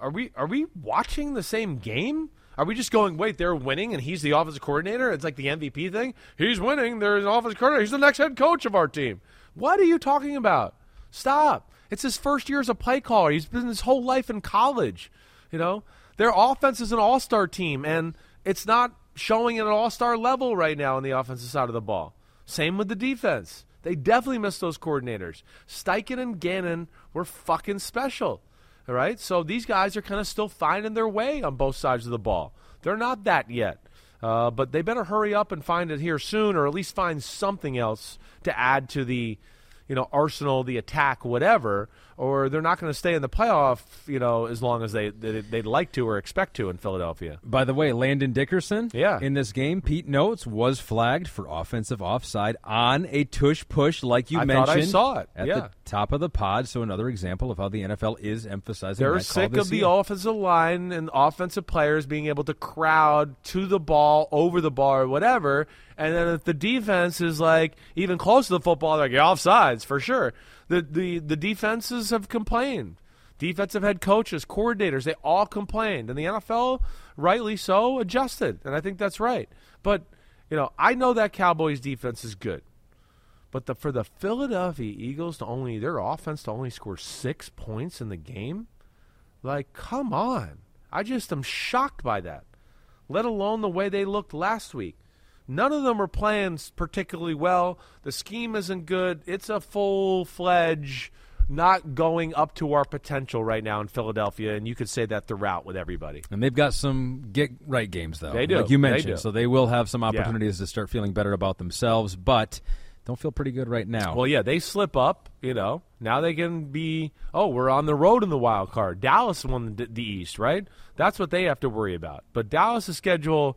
are we are we watching the same game? Are we just going, wait, they're winning and he's the offensive coordinator? It's like the MVP thing. He's winning. There's an offensive coordinator. He's the next head coach of our team. What are you talking about? Stop. It's his first year as a play caller. He's been his whole life in college. You know, their offense is an all star team, and it's not showing at an all star level right now on the offensive side of the ball. Same with the defense. They definitely missed those coordinators. Steichen and Gannon were fucking special. All right? So these guys are kind of still finding their way on both sides of the ball. They're not that yet. Uh, but they better hurry up and find it here soon, or at least find something else to add to the, you know, arsenal, the attack, whatever. Or they're not going to stay in the playoff, you know, as long as they, they they'd like to or expect to in Philadelphia. By the way, Landon Dickerson, Yeah. in this game, Pete notes was flagged for offensive offside on a tush push, like you I mentioned. I saw it, at yeah. the top of the pod. So another example of how the NFL is emphasizing. They're sick of the year. offensive line and offensive players being able to crowd to the ball, over the ball, or whatever. And then if the defense is like even close to the football, they're like, offsides for sure. The, the, the defenses have complained. Defensive head coaches, coordinators, they all complained. And the NFL, rightly so, adjusted. And I think that's right. But, you know, I know that Cowboys defense is good. But the, for the Philadelphia Eagles to only their offense to only score six points in the game, like come on! I just am shocked by that. Let alone the way they looked last week. None of them are playing particularly well. The scheme isn't good. It's a full fledged not going up to our potential right now in Philadelphia, and you could say that throughout with everybody. And they've got some get right games though. They do. like you They mentioned. do. So they will have some opportunities to start feeling better about themselves, but don't feel pretty good right now. Well, yeah, they slip up. You know, now they can be. Oh, we're on the road in the wild card. Dallas won the, the East, right? That's what they have to worry about. But Dallas' schedule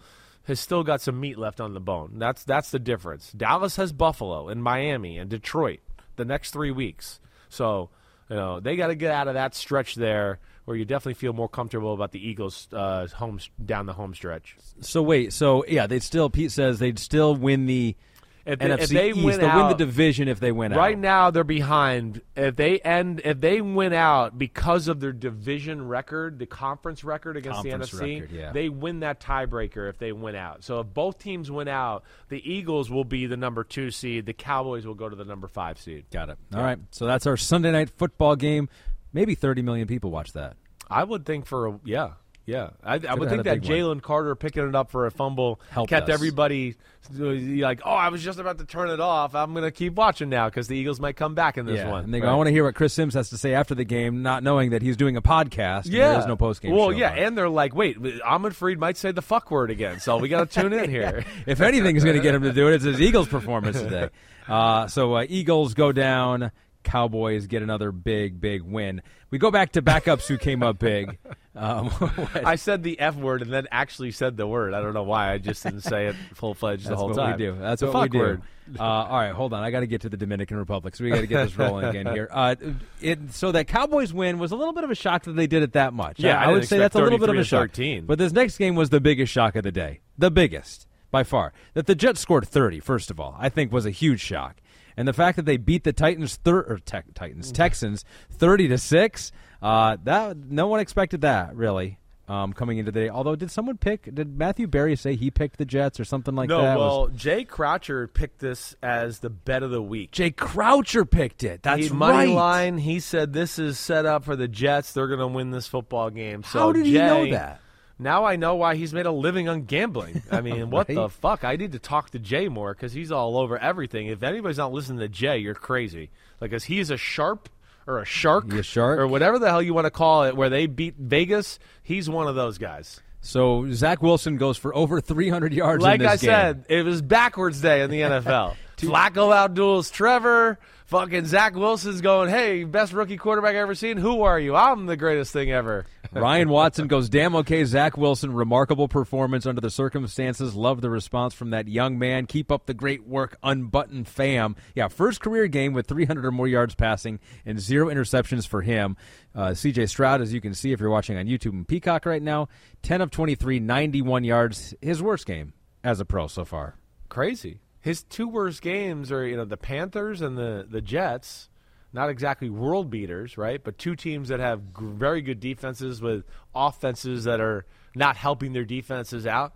has still got some meat left on the bone. That's that's the difference. Dallas has Buffalo and Miami and Detroit the next three weeks. So you know they got to get out of that stretch there, where you definitely feel more comfortable about the Eagles' uh, home down the home stretch. so wait, so yeah, they'd still. Pete says they'd still win the If they, NFC if they East. win They'll out, win the division if they win Right out. now, they're behind. If they end, if they win out because of their division record, the conference record against Conference the NFC, record, yeah. they win that tiebreaker if they win out. So if both teams win out, the Eagles will be the number two seed. The Cowboys will go to the number five seed. Got it. All right. So that's our Sunday night football game. Maybe 30 million people watch that. I would think for a yeah. Yeah, I, I would think that. Jalen Carter picking it up for a fumble Helped kept us. everybody like, oh, I was just about to turn it off. I'm going to keep watching now because the Eagles might come back in this yeah. one. And they go, Right. I want to hear what Chris Simms has to say after the game, not knowing that he's doing a podcast. and Yeah, there is no post game. Well, yeah, and they're like, wait, Ahmed Fareed might say the fuck word again, so we got to tune in here. if anything is going to get him to do it, it's his Eagles performance today. Uh, so uh, Eagles go down. Cowboys get another big, big win. We go back to backups who came up big. Um, I said the F word and then actually said the word. I don't know why. I just didn't say it full fledged the That's whole what time. we do. That's the what we fuck do. word. Uh, all right, hold on. I got to get to the Dominican Republic, so we got to get this rolling again here. Uh, it, so that Cowboys win was a little bit of a shock that they did it that much. Yeah, I, I would say that's a little bit of a shock. to 13. But this next game was the biggest shock of the day, the biggest by far. That the Jets scored 30, first of all, I think was a huge shock, and the fact that they beat the Titans, thir- or te- Titans, Texans, 30 to six. Uh, that no one expected that really. Um, coming into the day, although did someone pick? Did Matthew Berry say he picked the Jets or something like no, that? Was- well, Jay Croucher picked this as the bet of the week. Jay Croucher picked it. That's he money right. line. He said this is set up for the Jets. They're going to win this football game. So How did he know that? Now I know why he's made a living on gambling. I mean, what the fuck? I need to talk to Jay more because he's all over everything. If anybody's not listening to Jay, you're crazy. Like, cause he's a sharp or a shark, a shark? or whatever the hell you want to call it, where they beat Vegas. He's one of those guys. So Zach Wilson goes for over 300 yards. Like in this I game. said, it was backwards day in the NFL. Flacco outduels Trevor. Fucking Zach Wilson's going, hey, best rookie quarterback I've ever seen. Who are you? I'm the greatest thing ever. Ryan Watson goes damn okay. Zach Wilson, remarkable performance under the circumstances. Love the response from that young man. Keep up the great work, unbuttoned fam. Yeah, first career game with 300 or more yards passing and zero interceptions for him. Uh, CJ Stroud, as you can see if you're watching on YouTube and Peacock right now, 10 of 23, 91 yards. His worst game as a pro so far. Crazy. His two worst games are, you know, the Panthers and the, the Jets. Not exactly world beaters, right? But two teams that have very good defenses with offenses that are not helping their defenses out.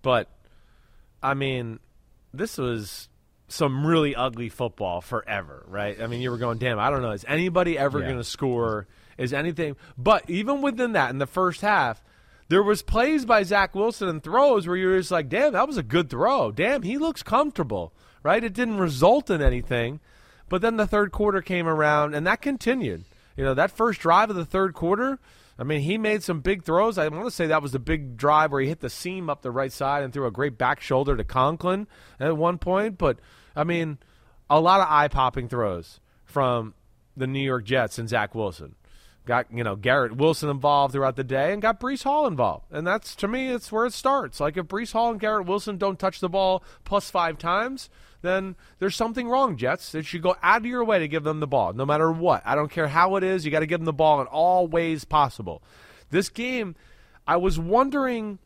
But, I mean, this was some really ugly football forever, right? I mean, you were going, damn, I don't know. Is anybody ever Yeah. going to score? Is anything. But even within that, in the first half, there was plays by Zach Wilson and throws where you're just like, damn, that was a good throw. Damn, he looks comfortable, right? It didn't result in anything. But then the third quarter came around, and that continued. You know, that first drive of the third quarter, I mean, he made some big throws. I want to say that was the big drive where he hit the seam up the right side and threw a great back shoulder to Conklin at one point. But, I mean, a lot of eye popping throws from the New York Jets and Zach Wilson. Got you know Garrett Wilson involved throughout the day, and got Breece Hall involved, and that's to me, it's where it starts. Like if Breece Hall and Garrett Wilson don't touch the ball plus five times, then there's something wrong. Jets, it should go out of your way to give them the ball, no matter what. I don't care how it is, you got to give them the ball in all ways possible. This game, I was wondering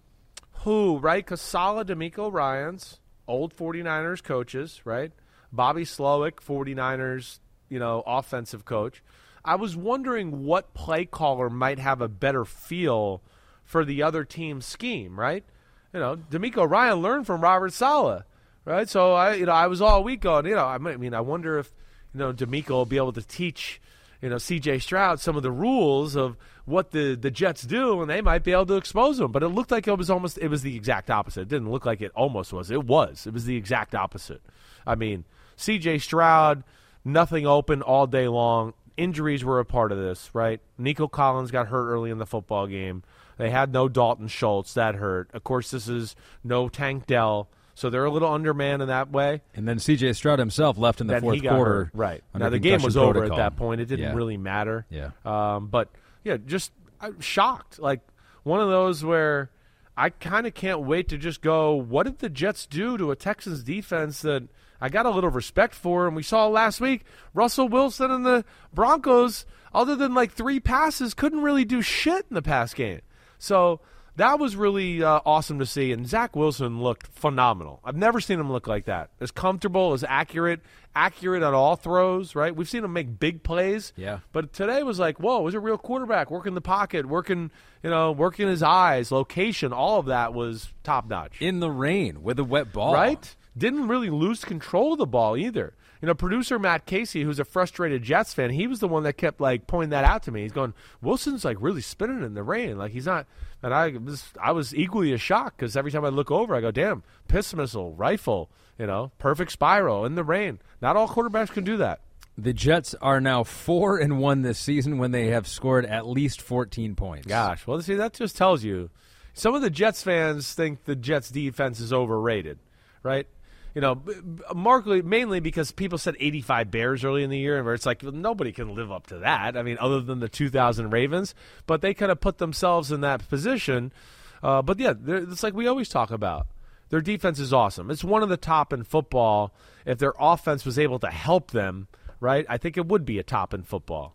who, right? Because DeMeco Ryans, old 49ers coaches, right? Bobby Slowik, 49ers, you know, offensive coach. I was wondering what play caller might have a better feel for the other team's scheme, right? You know, DeMeco Ryan learned from Robert Saleh, right? So I, you know, I was all week on, you know, I mean, I wonder if, you know, DeMeco will be able to teach, you know, C.J. Stroud some of the rules of what the the Jets do, and they might be able to expose them. But it looked like it was almost, it was the exact opposite. It didn't look like it almost was. It was. It was the exact opposite. I mean, C.J. Stroud, nothing open all day long injuries were a part of this, right? Nico Collins got hurt early in the football game. They had no Dalton Schultz. That hurt. Of course, this is no Tank Dell. So they're a little undermanned in that way. And then C.J. Stroud himself left in the Then fourth quarter. hurt. Right. Now, the game was over protocol. at that point. It didn't Yeah. really matter. Yeah. Um, but, yeah, just I'm shocked. Like, one of those where I kind of can't wait to just go, what did the Jets do to a Texans defense that I got a little respect for? And we saw last week, Russell Wilson and the Broncos, other than like three passes, couldn't really do shit in the pass game. So that was really uh, awesome to see. And Zach Wilson looked phenomenal. I've never seen him look like that. As comfortable, as accurate, accurate on all throws, right? We've seen him make big plays. Yeah. But today was like, whoa, was a real quarterback working the pocket, working, you know, working his eyes, location, all of that was top notch. in the rain with a wet ball. Right? Didn't really lose control of the ball either. You know, producer Matt Casey, who's a frustrated Jets fan, he was the one that kept like pointing that out to me. He's going, Wilson's like really spinning in the rain, like he's not. And I was, I was equally as shocked because every time I look over, I go, damn, piss missile, rifle, you know, perfect spiral in the rain. Not all quarterbacks can do that. The Jets are now four and one this season when they have scored at least fourteen points. Gosh, well, see, that just tells you some of the Jets fans think the Jets defense is overrated, right? You know, markedly, mainly because people said 85 Bears early in the year, where it's like nobody can live up to that. I mean, other than the 2000 Ravens, but they kind of put themselves in that position. Uh, but yeah, it's like we always talk about. Their defense is awesome. It's one of the top in football. If their offense was able to help them, right, I think it would be a top in football.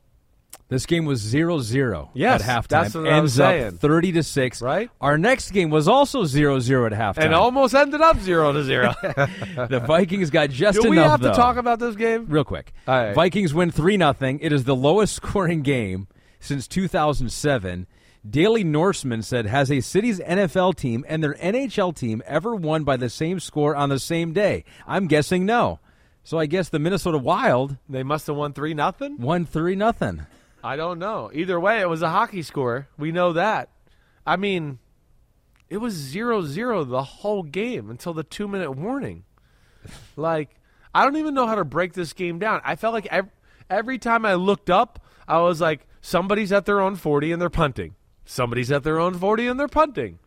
This game was 0-0 Yes, at halftime. that's what Ends saying. up 30 to 6. Right. Our next game was also 0-0 at halftime. And almost ended up zero to zero. the Vikings got just Do we enough have to talk about this game? real quick. Right. Vikings win 3 nothing. It is the lowest scoring game since 2007. Daily Norseman said, Has a city's NFL team and their NHL team ever won by the same score on the same day? I'm guessing no. So I guess the Minnesota Wild They must have won three nothing. won 3 nothing. I don't know. Either way, it was a hockey score. We know that. I mean, it was 0-0 the whole game until the two minute warning. Like, I don't even know how to break this game down. I felt like every, every time I looked up, I was like, somebody's at their own 40 and they're punting. Somebody's at their own 40 and they're punting.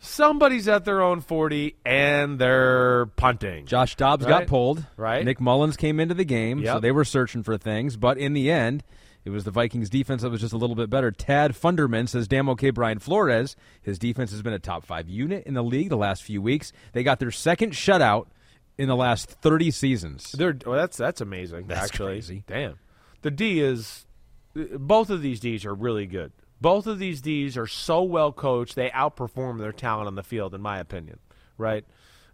Somebody's at their own 40 and they're punting. Josh Dobbs Right. got pulled. Right. Nick Mullens came into the game, so they were searching for things. But in the end, it was the Vikings defense that was just a little bit better. Tad Funderman says, damn okay, Brian Flores. His defense has been a top five unit in the league the last few weeks. They got their second shutout in the last 30 seasons. They're well, that's that's amazing. That's actually, crazy. damn. The D is both of these D's are really good. Both of these D's are so well coached; they outperform their talent on the field, in my opinion. Right?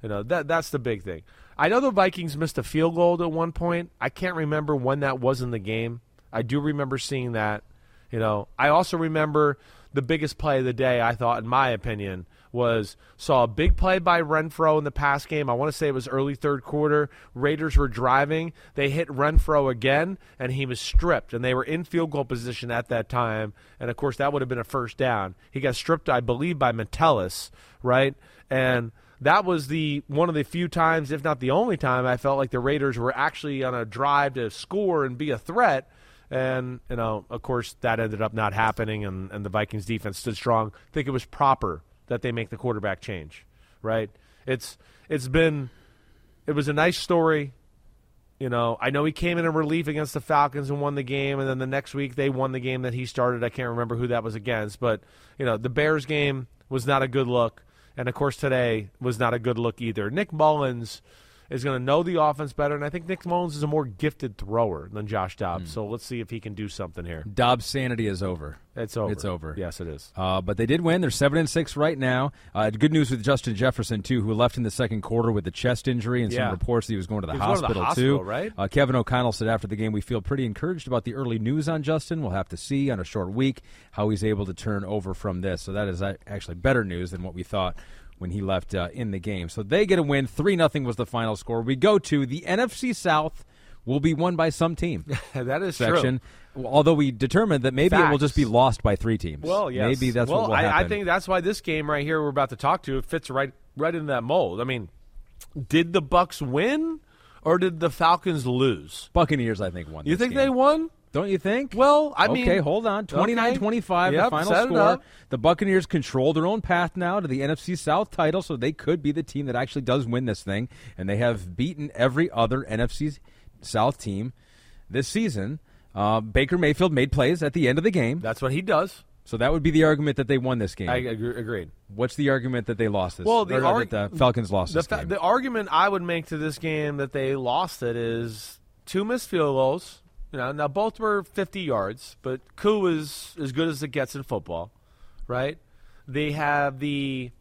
You know that that's the big thing. I know the Vikings missed a field goal at one point. I can't remember when that was in the game. I do remember seeing that. You know, I also remember the biggest play of the day. I thought, in my opinion, was saw a big play by Renfrow in the pass game. I want to say it was early third quarter. Raiders were driving. They hit Renfrow again, and he was stripped. And they were in field goal position at that time. And of course, that would have been a first down. He got stripped, I believe, by Metellus, right? And that was the one of the few times, if not the only time, I felt like the Raiders were actually on a drive to score and be a threat. And you know, of course, that ended up not happening, and, and the Vikings defense stood strong. I think it was proper that they make the quarterback change, right? It's it's been it was a nice story. You know, I know he came in in relief against the Falcons and won the game, and then the next week they won the game that he started. I can't remember who that was against, but you know, the Bears game was not a good look, and of course today was not a good look either. Nick Mullins is going to know the offense better, and I think Nick Mullens is a more gifted thrower than Josh Dobbs. So let's see if he can do something here. Dobbs' sanity is over. It's over. It's over. Yes, it is. Uh, but they did win. They're seven and six right now. Uh, good news with Justin Jefferson too, who left in the second quarter with a chest injury and Yeah. some reports that he was going to the going to the hospital hospital, too. right? Uh, Kevin O'Connell said after the game, "We feel pretty encouraged about the early news on Justin. We'll have to see on a short week how he's able to turn over from this. So that is actually better news than what we thought." When he left uh, in the game, so they get a win. Three nothing was the final score. We go to the NFC South. Will be won by some team. that is section. Although we determined that maybe it will just be lost by three teams. Well, yes. maybe that's well, what will I, happen. I think that's why this game right here we're about to talk to fits right right in that mold. I mean, did the Bucks win or did the Falcons lose? Buccaneers, I think won. You think game. they won? Don't you think? Well, I mean, okay, hold on. 29-25, Okay. the final score. The Buccaneers control their own path now to the NFC South title, so they could be the team that actually does win this thing. And they have beaten every other NFC South team this season. Uh, Baker Mayfield made plays at the end of the game, That's what he does. so that would be the argument that they won this game. I agree, agreed. What's the argument that they lost this? Well, the arg- that the Falcons lost The, this fa- game. the argument I would make to this game that they lost it is two missed field goals. You know, now both were 50 yards, but Koo is as good as it gets in football, right? They have the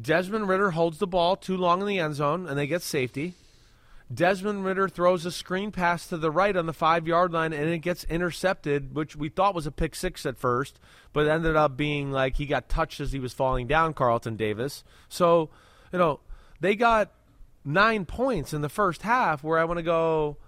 Desmond Ridder holds the ball too long in the end zone, and they get safety. Desmond Ridder throws a screen pass to the right on the five yard line, and it gets intercepted, which we thought was a pick six at first, but ended up being like he got touched as he was falling down, Carlton Davis. So, you know, they got nine points in the first half where I want to go,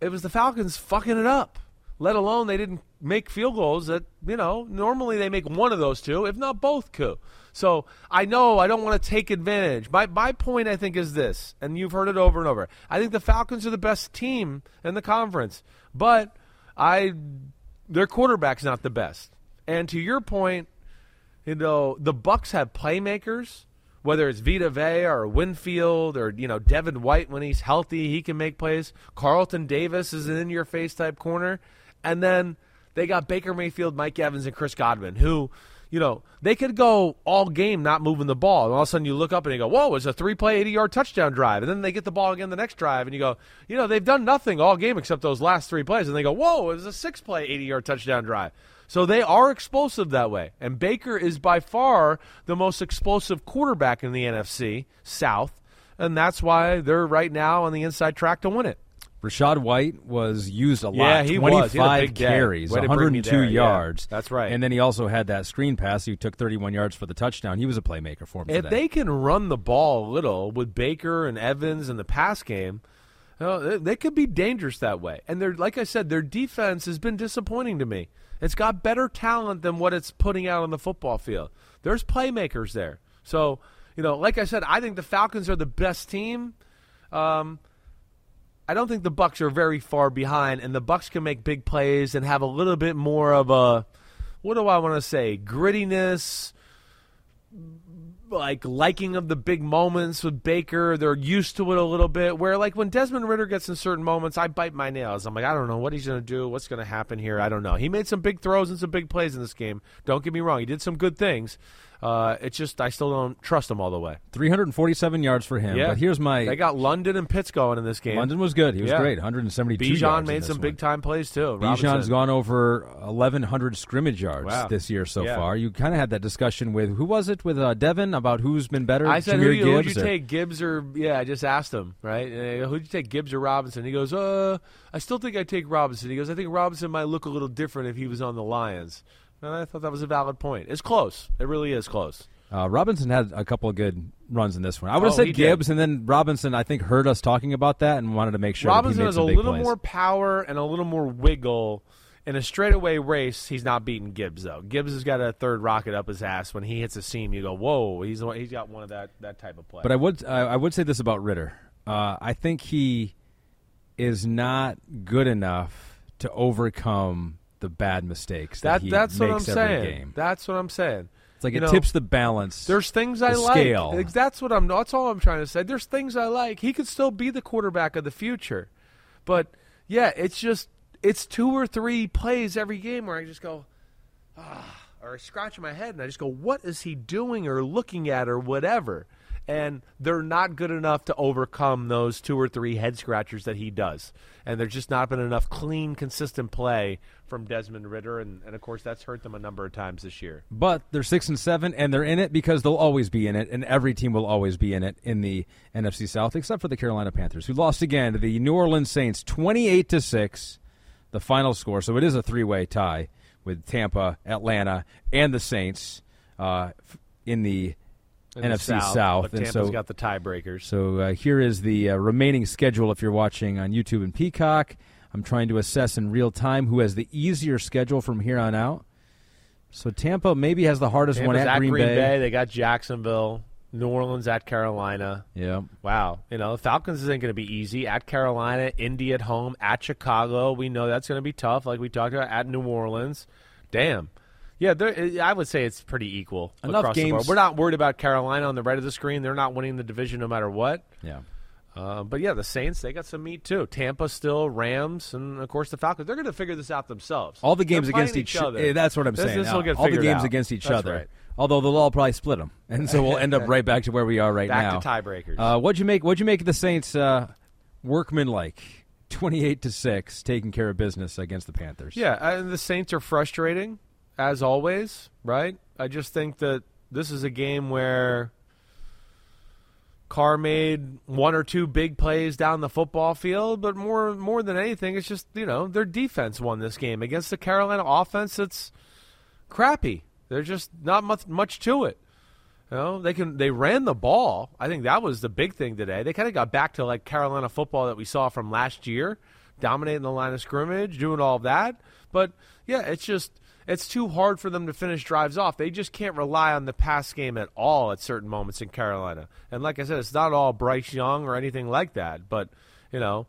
it was the Falcons fucking it up. Let alone they didn't make field goals that, you know, normally they make one of those two, if not both could. So I know I don't want to take advantage. My my point I think is this, and you've heard it over and over. I think the Falcons are the best team in the conference, but I their quarterback's not the best. And to your point, you know, the Bucks have playmakers, whether it's Vita Vea or Winfield or you know Devin White when he's healthy, he can make plays. Carlton Davis is an in-your-face type corner, and then they got Baker Mayfield, Mike Evans, and Chris Godwin, who you know, they could go all game not moving the ball. And all of a sudden you look up and you go, whoa, it's a three play, 80 yard touchdown drive. And then they get the ball again the next drive and you go, you know, they've done nothing all game except those last three plays. And they go, whoa, it was a six play, 80 yard touchdown drive. So they are explosive that way. And Baker is by far the most explosive quarterback in the NFC South. And that's why they're right now on the inside track to win it. Rachaad White was used a lot. Yeah, he 25 was. He had a big day. carries, Way to bring me 102 there, yeah. yards. That's right. And then he also had that screen pass. He took 31 yards for the touchdown. He was a playmaker for him If today. they can run the ball a little with Baker and Evans in the pass game, you know, they, they could be dangerous that way. And they're like I said, their defense has been disappointing to me. It's got better talent than what it's putting out on the football field. There's playmakers there. So, you know, like I said, I think the Falcons are the best team. Um, I don't think the Bucks are very far behind, and the Bucks can make big plays and have a little bit more of a what do I want to say grittiness, like liking of the big moments with Baker. They're used to it a little bit. Where like when Desmond Ridder gets in certain moments, I bite my nails. I'm like, I don't know what he's going to do. What's going to happen here? I don't know. He made some big throws and some big plays in this game. Don't get me wrong. He did some good things. Uh, it's just I still don't trust him all the way. 347 yards for him. Yeah, But here's my They got London and Pitts going in this game. London was good. He was Yeah. great. 172 yards. Bijan made some one. big time plays too. Bijan's gone over 1,100 scrimmage yards Wow. this year so Yeah. far. You kind of had that discussion with who was it with uh, Devin about who's been better. I said, who, Gibbs you take, Gibbs or yeah? I just asked him, right? Uh, who'd you take, Gibbs or Robinson? He goes, uh, I still think I'd take Robinson. He goes, I think Robinson might look a little different if he was on the Lions. And I thought that was a valid point. It's close. It really is close. Uh, Robinson had a couple of good runs in this one. I would have Oh, said he did. Gibbs, and then Robinson. I think heard us talking about that and wanted to make sure Robinson has a little plays. more power and a little more wiggle. In a straightaway race, he's not beating Gibbs though. Gibbs has got a third rocket up his ass. When he hits a seam, you go, "Whoa!" He's he's got one of that that type of play. But I would I, I would say this about Ridder. Uh, I think he is not good enough to overcome the bad mistakes that, that he that's what I'm makes every saying. game. That's what I'm saying. It's like You it know, tips the balance. There's things I the like. scale. Ex- That's what I'm. That's all I'm trying to say. There's things I like. He could still be the quarterback of the future, but yeah, it's just it's two or three plays every game where I just go, ah, or I scratch my head and I just go, what is he doing or looking at or whatever. And they're not good enough to overcome those two or three head scratchers that he does. And there's just not been enough clean, consistent play from Desmond Ridder. And, and of course, that's hurt them a number of times this year. But they're six and seven, and they're in it because they'll always be in it, and every team will always be in it in the NFC South, except for the Carolina Panthers, who lost again to the New Orleans Saints, twenty-eight to six, the final score. So it is a three-way tie with Tampa, Atlanta, and the Saints uh, in the In NFC South. But and Tampa's so, got the tiebreakers. so uh, here is the uh, remaining schedule if you're watching on YouTube and Peacock. I'm trying to assess in real time who has the easier schedule from here on out. So Tampa maybe has the hardest one Tampa's at, Green, Bay. They got Jacksonville. New Orleans at Carolina. Yeah. Wow. You know, the Falcons isn't going to be easy. At Carolina, Indy at home, at Chicago. We know that's going to be tough, like we talked about, at New Orleans. Damn. Yeah, there- I would say it's pretty equal Enough across the board. games- We're not worried about Carolina on the right of the screen. They're not winning the division no matter what. Yeah. Uh, but yeah, the Saints they got some meat too. Tampa still, Rams, and of course the Falcons. They're going to figure this out themselves. All the games against playing each, other. That's what I'm This- saying. This will get all the games out. against each That's other. right. Although they'll all probably split them, and so we'll end up right back to where we are right Back now. to tiebreakers. Uh, what'd you make? What'd you make of the Saints? Uh, workman like twenty-eight to six, taking care of business against the Panthers. Yeah, and the Saints are frustrating as always, right? I just think that this is a game where Carr made one or two big plays down the football field, but more more than anything, it's just you know their defense won this game against the Carolina offense. It's crappy. There's just not much much to it. You know, they can they ran the ball. I think that was the big thing today. They kind of got back to like Carolina football that we saw from last year, dominating the line of scrimmage, doing all of that. But yeah, it's just it's too hard for them to finish drives off. They just can't rely on the pass game at all at certain moments in Carolina. And like I said, it's not all Bryce Young or anything like that. But you know,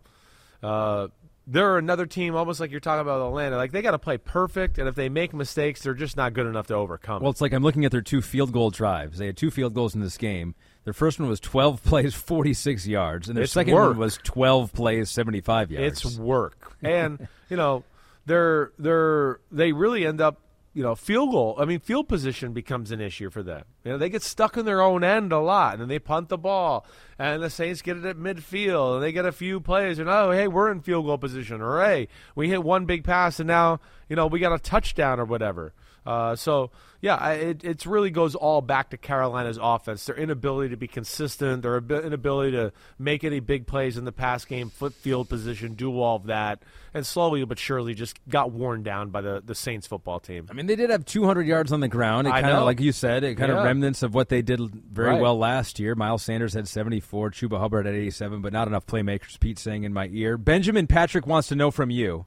uh, they're another team, almost like you're talking about Atlanta. Like they got to play perfect, and if they make mistakes, they're just not good enough to overcome. Well, it's like I'm looking at their two field goal drives. They had two field goals in this game. Their first one was 12 plays, 46 yards, and their It's second work. one was 12 plays, 75 yards. It's work, and you know they're they're they really end up you know field goal. I mean field position becomes an issue for them. You know they get stuck in their own end a lot, and they punt the ball, and the Saints get it at midfield, and they get a few plays, and oh hey we're in field goal position, or hey we hit one big pass, and now you know we got a touchdown or whatever. Uh, so yeah, I, it it's really goes all back to Carolina's offense, their inability to be consistent, their abi- inability to make any big plays in the pass game, flip field position, do all of that, and slowly but surely just got worn down by the the Saints football team. I mean, they did have 200 yards on the ground. It kind of, like you said, it kind Yeah. of remnants of what they did very Right. well last year. Miles Sanders had 74, Chuba Hubbard had 87, but not enough playmakers. Pete saying in my ear. Benjamin Patrick wants to know from you.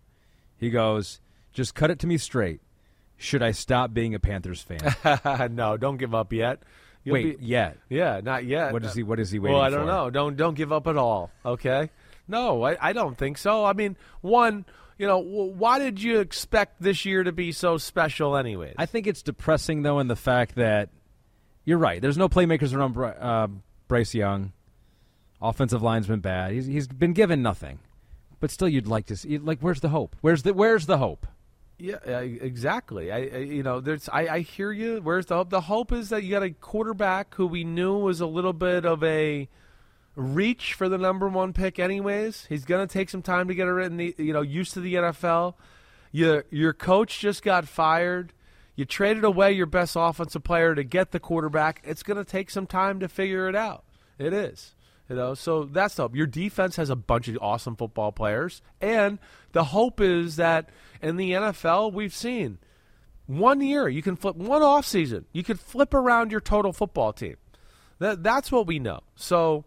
He goes, just cut it to me straight. Should I stop being a Panthers fan? no, don't give up yet. You'll Wait, be- yet. yeah, not yet. What is he? What is he waiting for? Well, I don't know. Don't don't give up at all. Okay. No, I, I don't think so. I mean, one, you know, why did you expect this year to be so special, anyways? I think it's depressing though in the fact that you're right. There's no playmakers around Bry- uh, Bryce Young. Offensive line's been bad. He's he's been given nothing, but still, you'd like to see. Like, where's the hope? Where's the Where's the hope? Yeah, exactly. I, I you know, there's I, I hear you. Where's the hope? The hope is that you got a quarterback who we knew was a little bit of a reach for the number one pick. Anyways, he's gonna take some time to get in the you know used to the NFL. Your your coach just got fired. You traded away your best offensive player to get the quarterback. It's gonna take some time to figure it out. It is. You know, so that's the hope. Your defense has a bunch of awesome football players, and the hope is that in the NFL we've seen one year you can flip one off season. You can flip around your total football team. That that's what we know. So,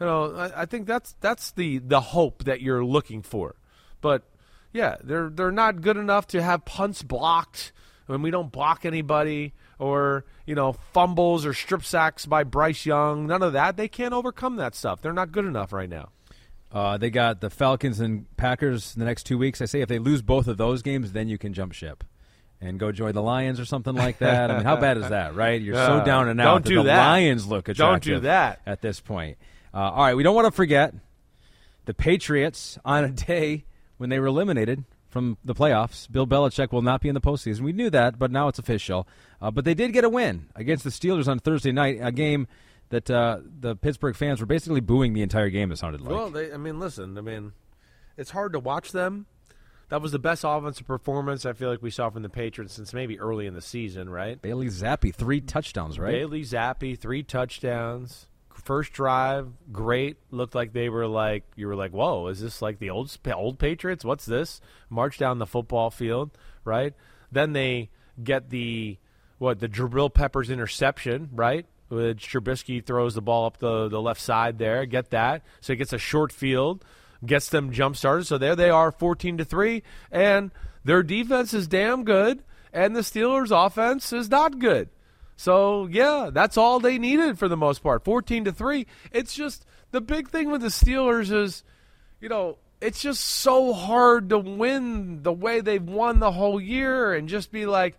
you know, I, I think that's that's the the hope that you're looking for. But yeah, they're they're not good enough to have punts blocked when we don't block anybody or you know fumbles or strip sacks by Bryce Young. None of that. They can't overcome that stuff. They're not good enough right now. Uh, they got the Falcons and Packers in the next two weeks. I say if they lose both of those games, then you can jump ship and go join the Lions or something like that. I mean, how bad is that, right? You're so Uh, down and don't out. do the that. Lions look attractive. Don't do that. at this point. Uh, all right, we don't want to forget the Patriots on a day when they were eliminated from the playoffs. Bill Belichick will not be in the postseason. We knew that, but now it's official. Uh, but they did get a win against the Steelers on Thursday night, a game that uh, the Pittsburgh fans were basically booing the entire game. It sounded like. Well, they, I mean, listen, I mean, it's hard to watch them. That was the best offensive performance I feel like we saw from the Patriots since maybe early in the season, right? Bailey Zappe, three touchdowns, right? Bailey Zappe, three touchdowns. First drive, great. Looked like they were like you were like, "Whoa, is this like the old old Patriots? What's this?" March down the football field, right? Then they get the what the Jabril Peppers interception, right? Trubisky throws the ball up the the left side there. Get that, so he gets a short field, gets them jump started. So there they are, fourteen to three, and their defense is damn good, and the Steelers' offense is not good. So yeah, that's all they needed for the most part. Fourteen to three. It's just the big thing with the Steelers is, you know, it's just so hard to win the way they've won the whole year and just be like,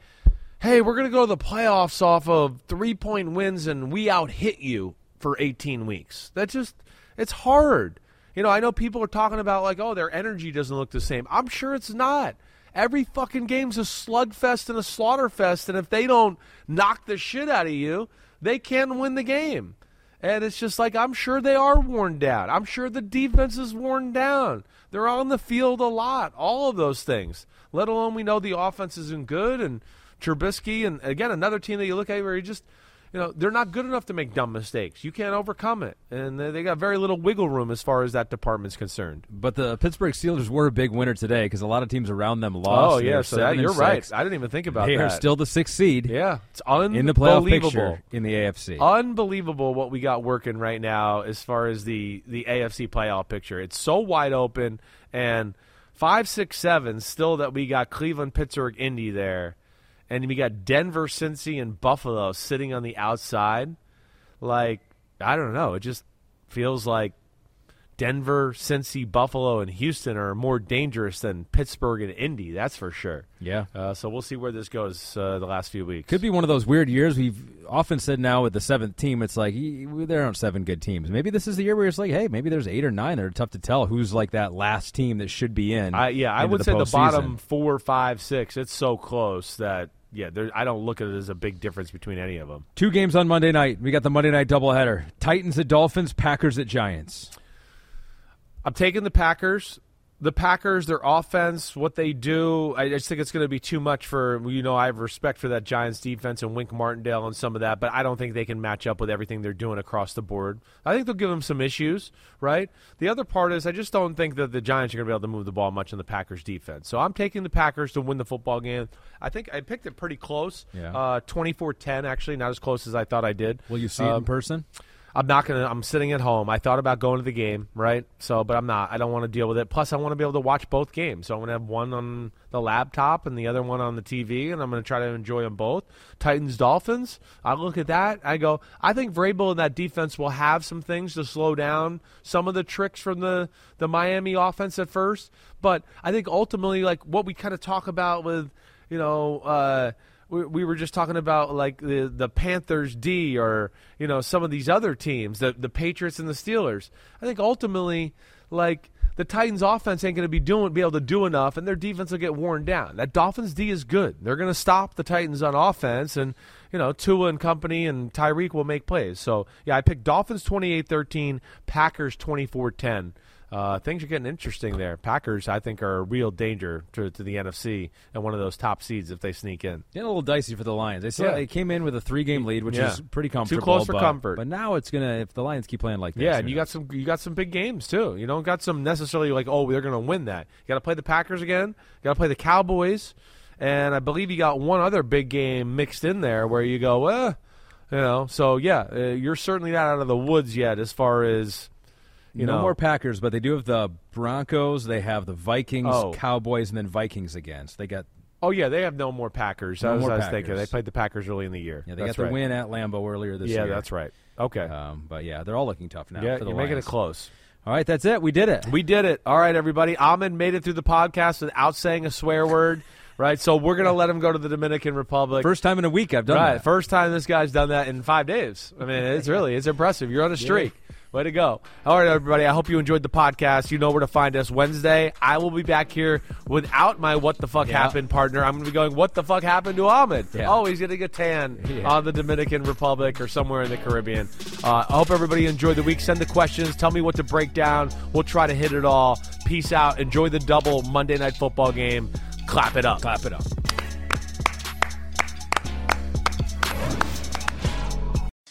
hey, we're gonna go to the playoffs off of three point wins and we out hit you for eighteen weeks. That just it's hard. You know, I know people are talking about like, oh, their energy doesn't look the same. I'm sure it's not. Every fucking game's a slugfest and a slaughterfest, and if they don't knock the shit out of you, they can't win the game. And it's just like I'm sure they are worn down. I'm sure the defense is worn down. They're on the field a lot. All of those things. Let alone we know the offense isn't good and Trubisky and again another team that you look at where you just you know they're not good enough to make dumb mistakes. You can't overcome it, and they they got very little wiggle room as far as that department's concerned. But the Pittsburgh Steelers were a big winner today because a lot of teams around them lost. Oh yeah, so that, you're right. I didn't even think about They that. They are still the sixth seed yeah, it's unbelievable. in the playoff picture in the AFC. Unbelievable what we got working right now as far as the the AFC playoff picture. It's so wide open and five, six, seven still that we got Cleveland, Pittsburgh, Indy there, and we got Denver, Cincy, and Buffalo sitting on the outside. Like I don't know, it just feels like Denver, Cincy, Buffalo, and Houston are more dangerous than Pittsburgh and Indy. That's for sure. Yeah. Uh, so we'll see where this goes uh, the last few weeks. Could be one of those weird years we've often said now with the seventh team. It's like there aren't seven good teams. Maybe this is the year where it's like, hey, maybe there's eight or nine that are tough to tell who's like that last team that should be in. I, yeah, I would the say the bottom four, five, six. It's so close that yeah, there, I don't look at it as a big difference between any of them. Two games on Monday night. We got the Monday night doubleheader: Titans at Dolphins, Packers at Giants. I'm taking the Packers. The Packers, their offense, what they do, I just think it's going to be too much for you know. I have respect for that Giants defense and Wink Martindale and some of that, but I don't think they can match up with everything they're doing across the board. I think they'll give them some issues, right? The other part is I just don't think that the Giants are going to be able to move the ball much in the Packers defense. So I'm taking the Packers to win the football game. I think I picked it pretty close, Yeah. uh, 24-10 actually, not as close as I thought I did. Will you see it in Um, person? I'm not gonna. I'm sitting at home. I thought about going to the game, right? So, but I'm not. I don't want to deal with it. Plus, I want to be able to watch both games. So I'm gonna have one on the laptop and the other one on the TV, and I'm gonna try to enjoy them both. Titans Dolphins. I look at that. I go. I think Vrabel and that defense will have some things to slow down some of the tricks from the the Miami offense at first. But I think ultimately, like what we kind of talk about with, you know. uh we, we were just talking about like the the Panthers D or you know some of these other teams, the the Patriots and the Steelers. I think ultimately, like the Titans' offense ain't going to be doing be able to do enough, and their defense will get worn down. That Dolphins D is good. They're going to stop the Titans on offense, and you know Tua and company and Tyreek will make plays. So yeah, I picked Dolphins 28-13, Packers 24-10. Uh, things are getting interesting there. Packers, I think, are a real danger to, to the NFC and one of those top seeds if they sneak in. Getting a little dicey for the Lions. They, still, Yeah. they came in with a three-game lead, which Yeah. is pretty comfortable. Too close for but, comfort. But now it's gonna if the Lions keep playing like this. Yeah, and you got some you got some big games too. You don't got some necessarily like oh they're going to win that. You got to play the Packers again. You got to play the Cowboys, and I believe you got one other big game mixed in there where you go well, you know. So yeah, uh, you're certainly not out of the woods yet as far as you no know. more Packers, but they do have the Broncos. They have the Vikings, Oh. Cowboys, and then Vikings again. So they got oh yeah, they have no more Packers. No I was, more I was thinking they played the Packers early in the year. yeah they that's got the right. win at Lambeau earlier this Yeah, year. that's right. Okay. Um, but yeah, they're all looking tough now. yeah, for the you're making it close. All right, that's it. We did it. We did it. All right, everybody. Ahmed made it through the podcast without saying a swear word. Right, so we're gonna let him go to the Dominican Republic. First time in a week I've done right, that. first time this guy's done that in five days. I mean, it's really it's impressive. You're on a streak. Way to go. All right, everybody. I hope you enjoyed the podcast. You know where to find us Wednesday. I will be back here without my what the fuck Yeah. happened partner. I'm going to be going, what the fuck happened to Ahmed? Yeah. Oh, he's getting a tan Yeah. on the Dominican Republic or somewhere in the Caribbean. Uh, I hope everybody enjoyed the week. Send the questions. Tell me what to break down. We'll try to hit it all. Peace out. Enjoy the double Monday night football game. Clap it up. Clap it up.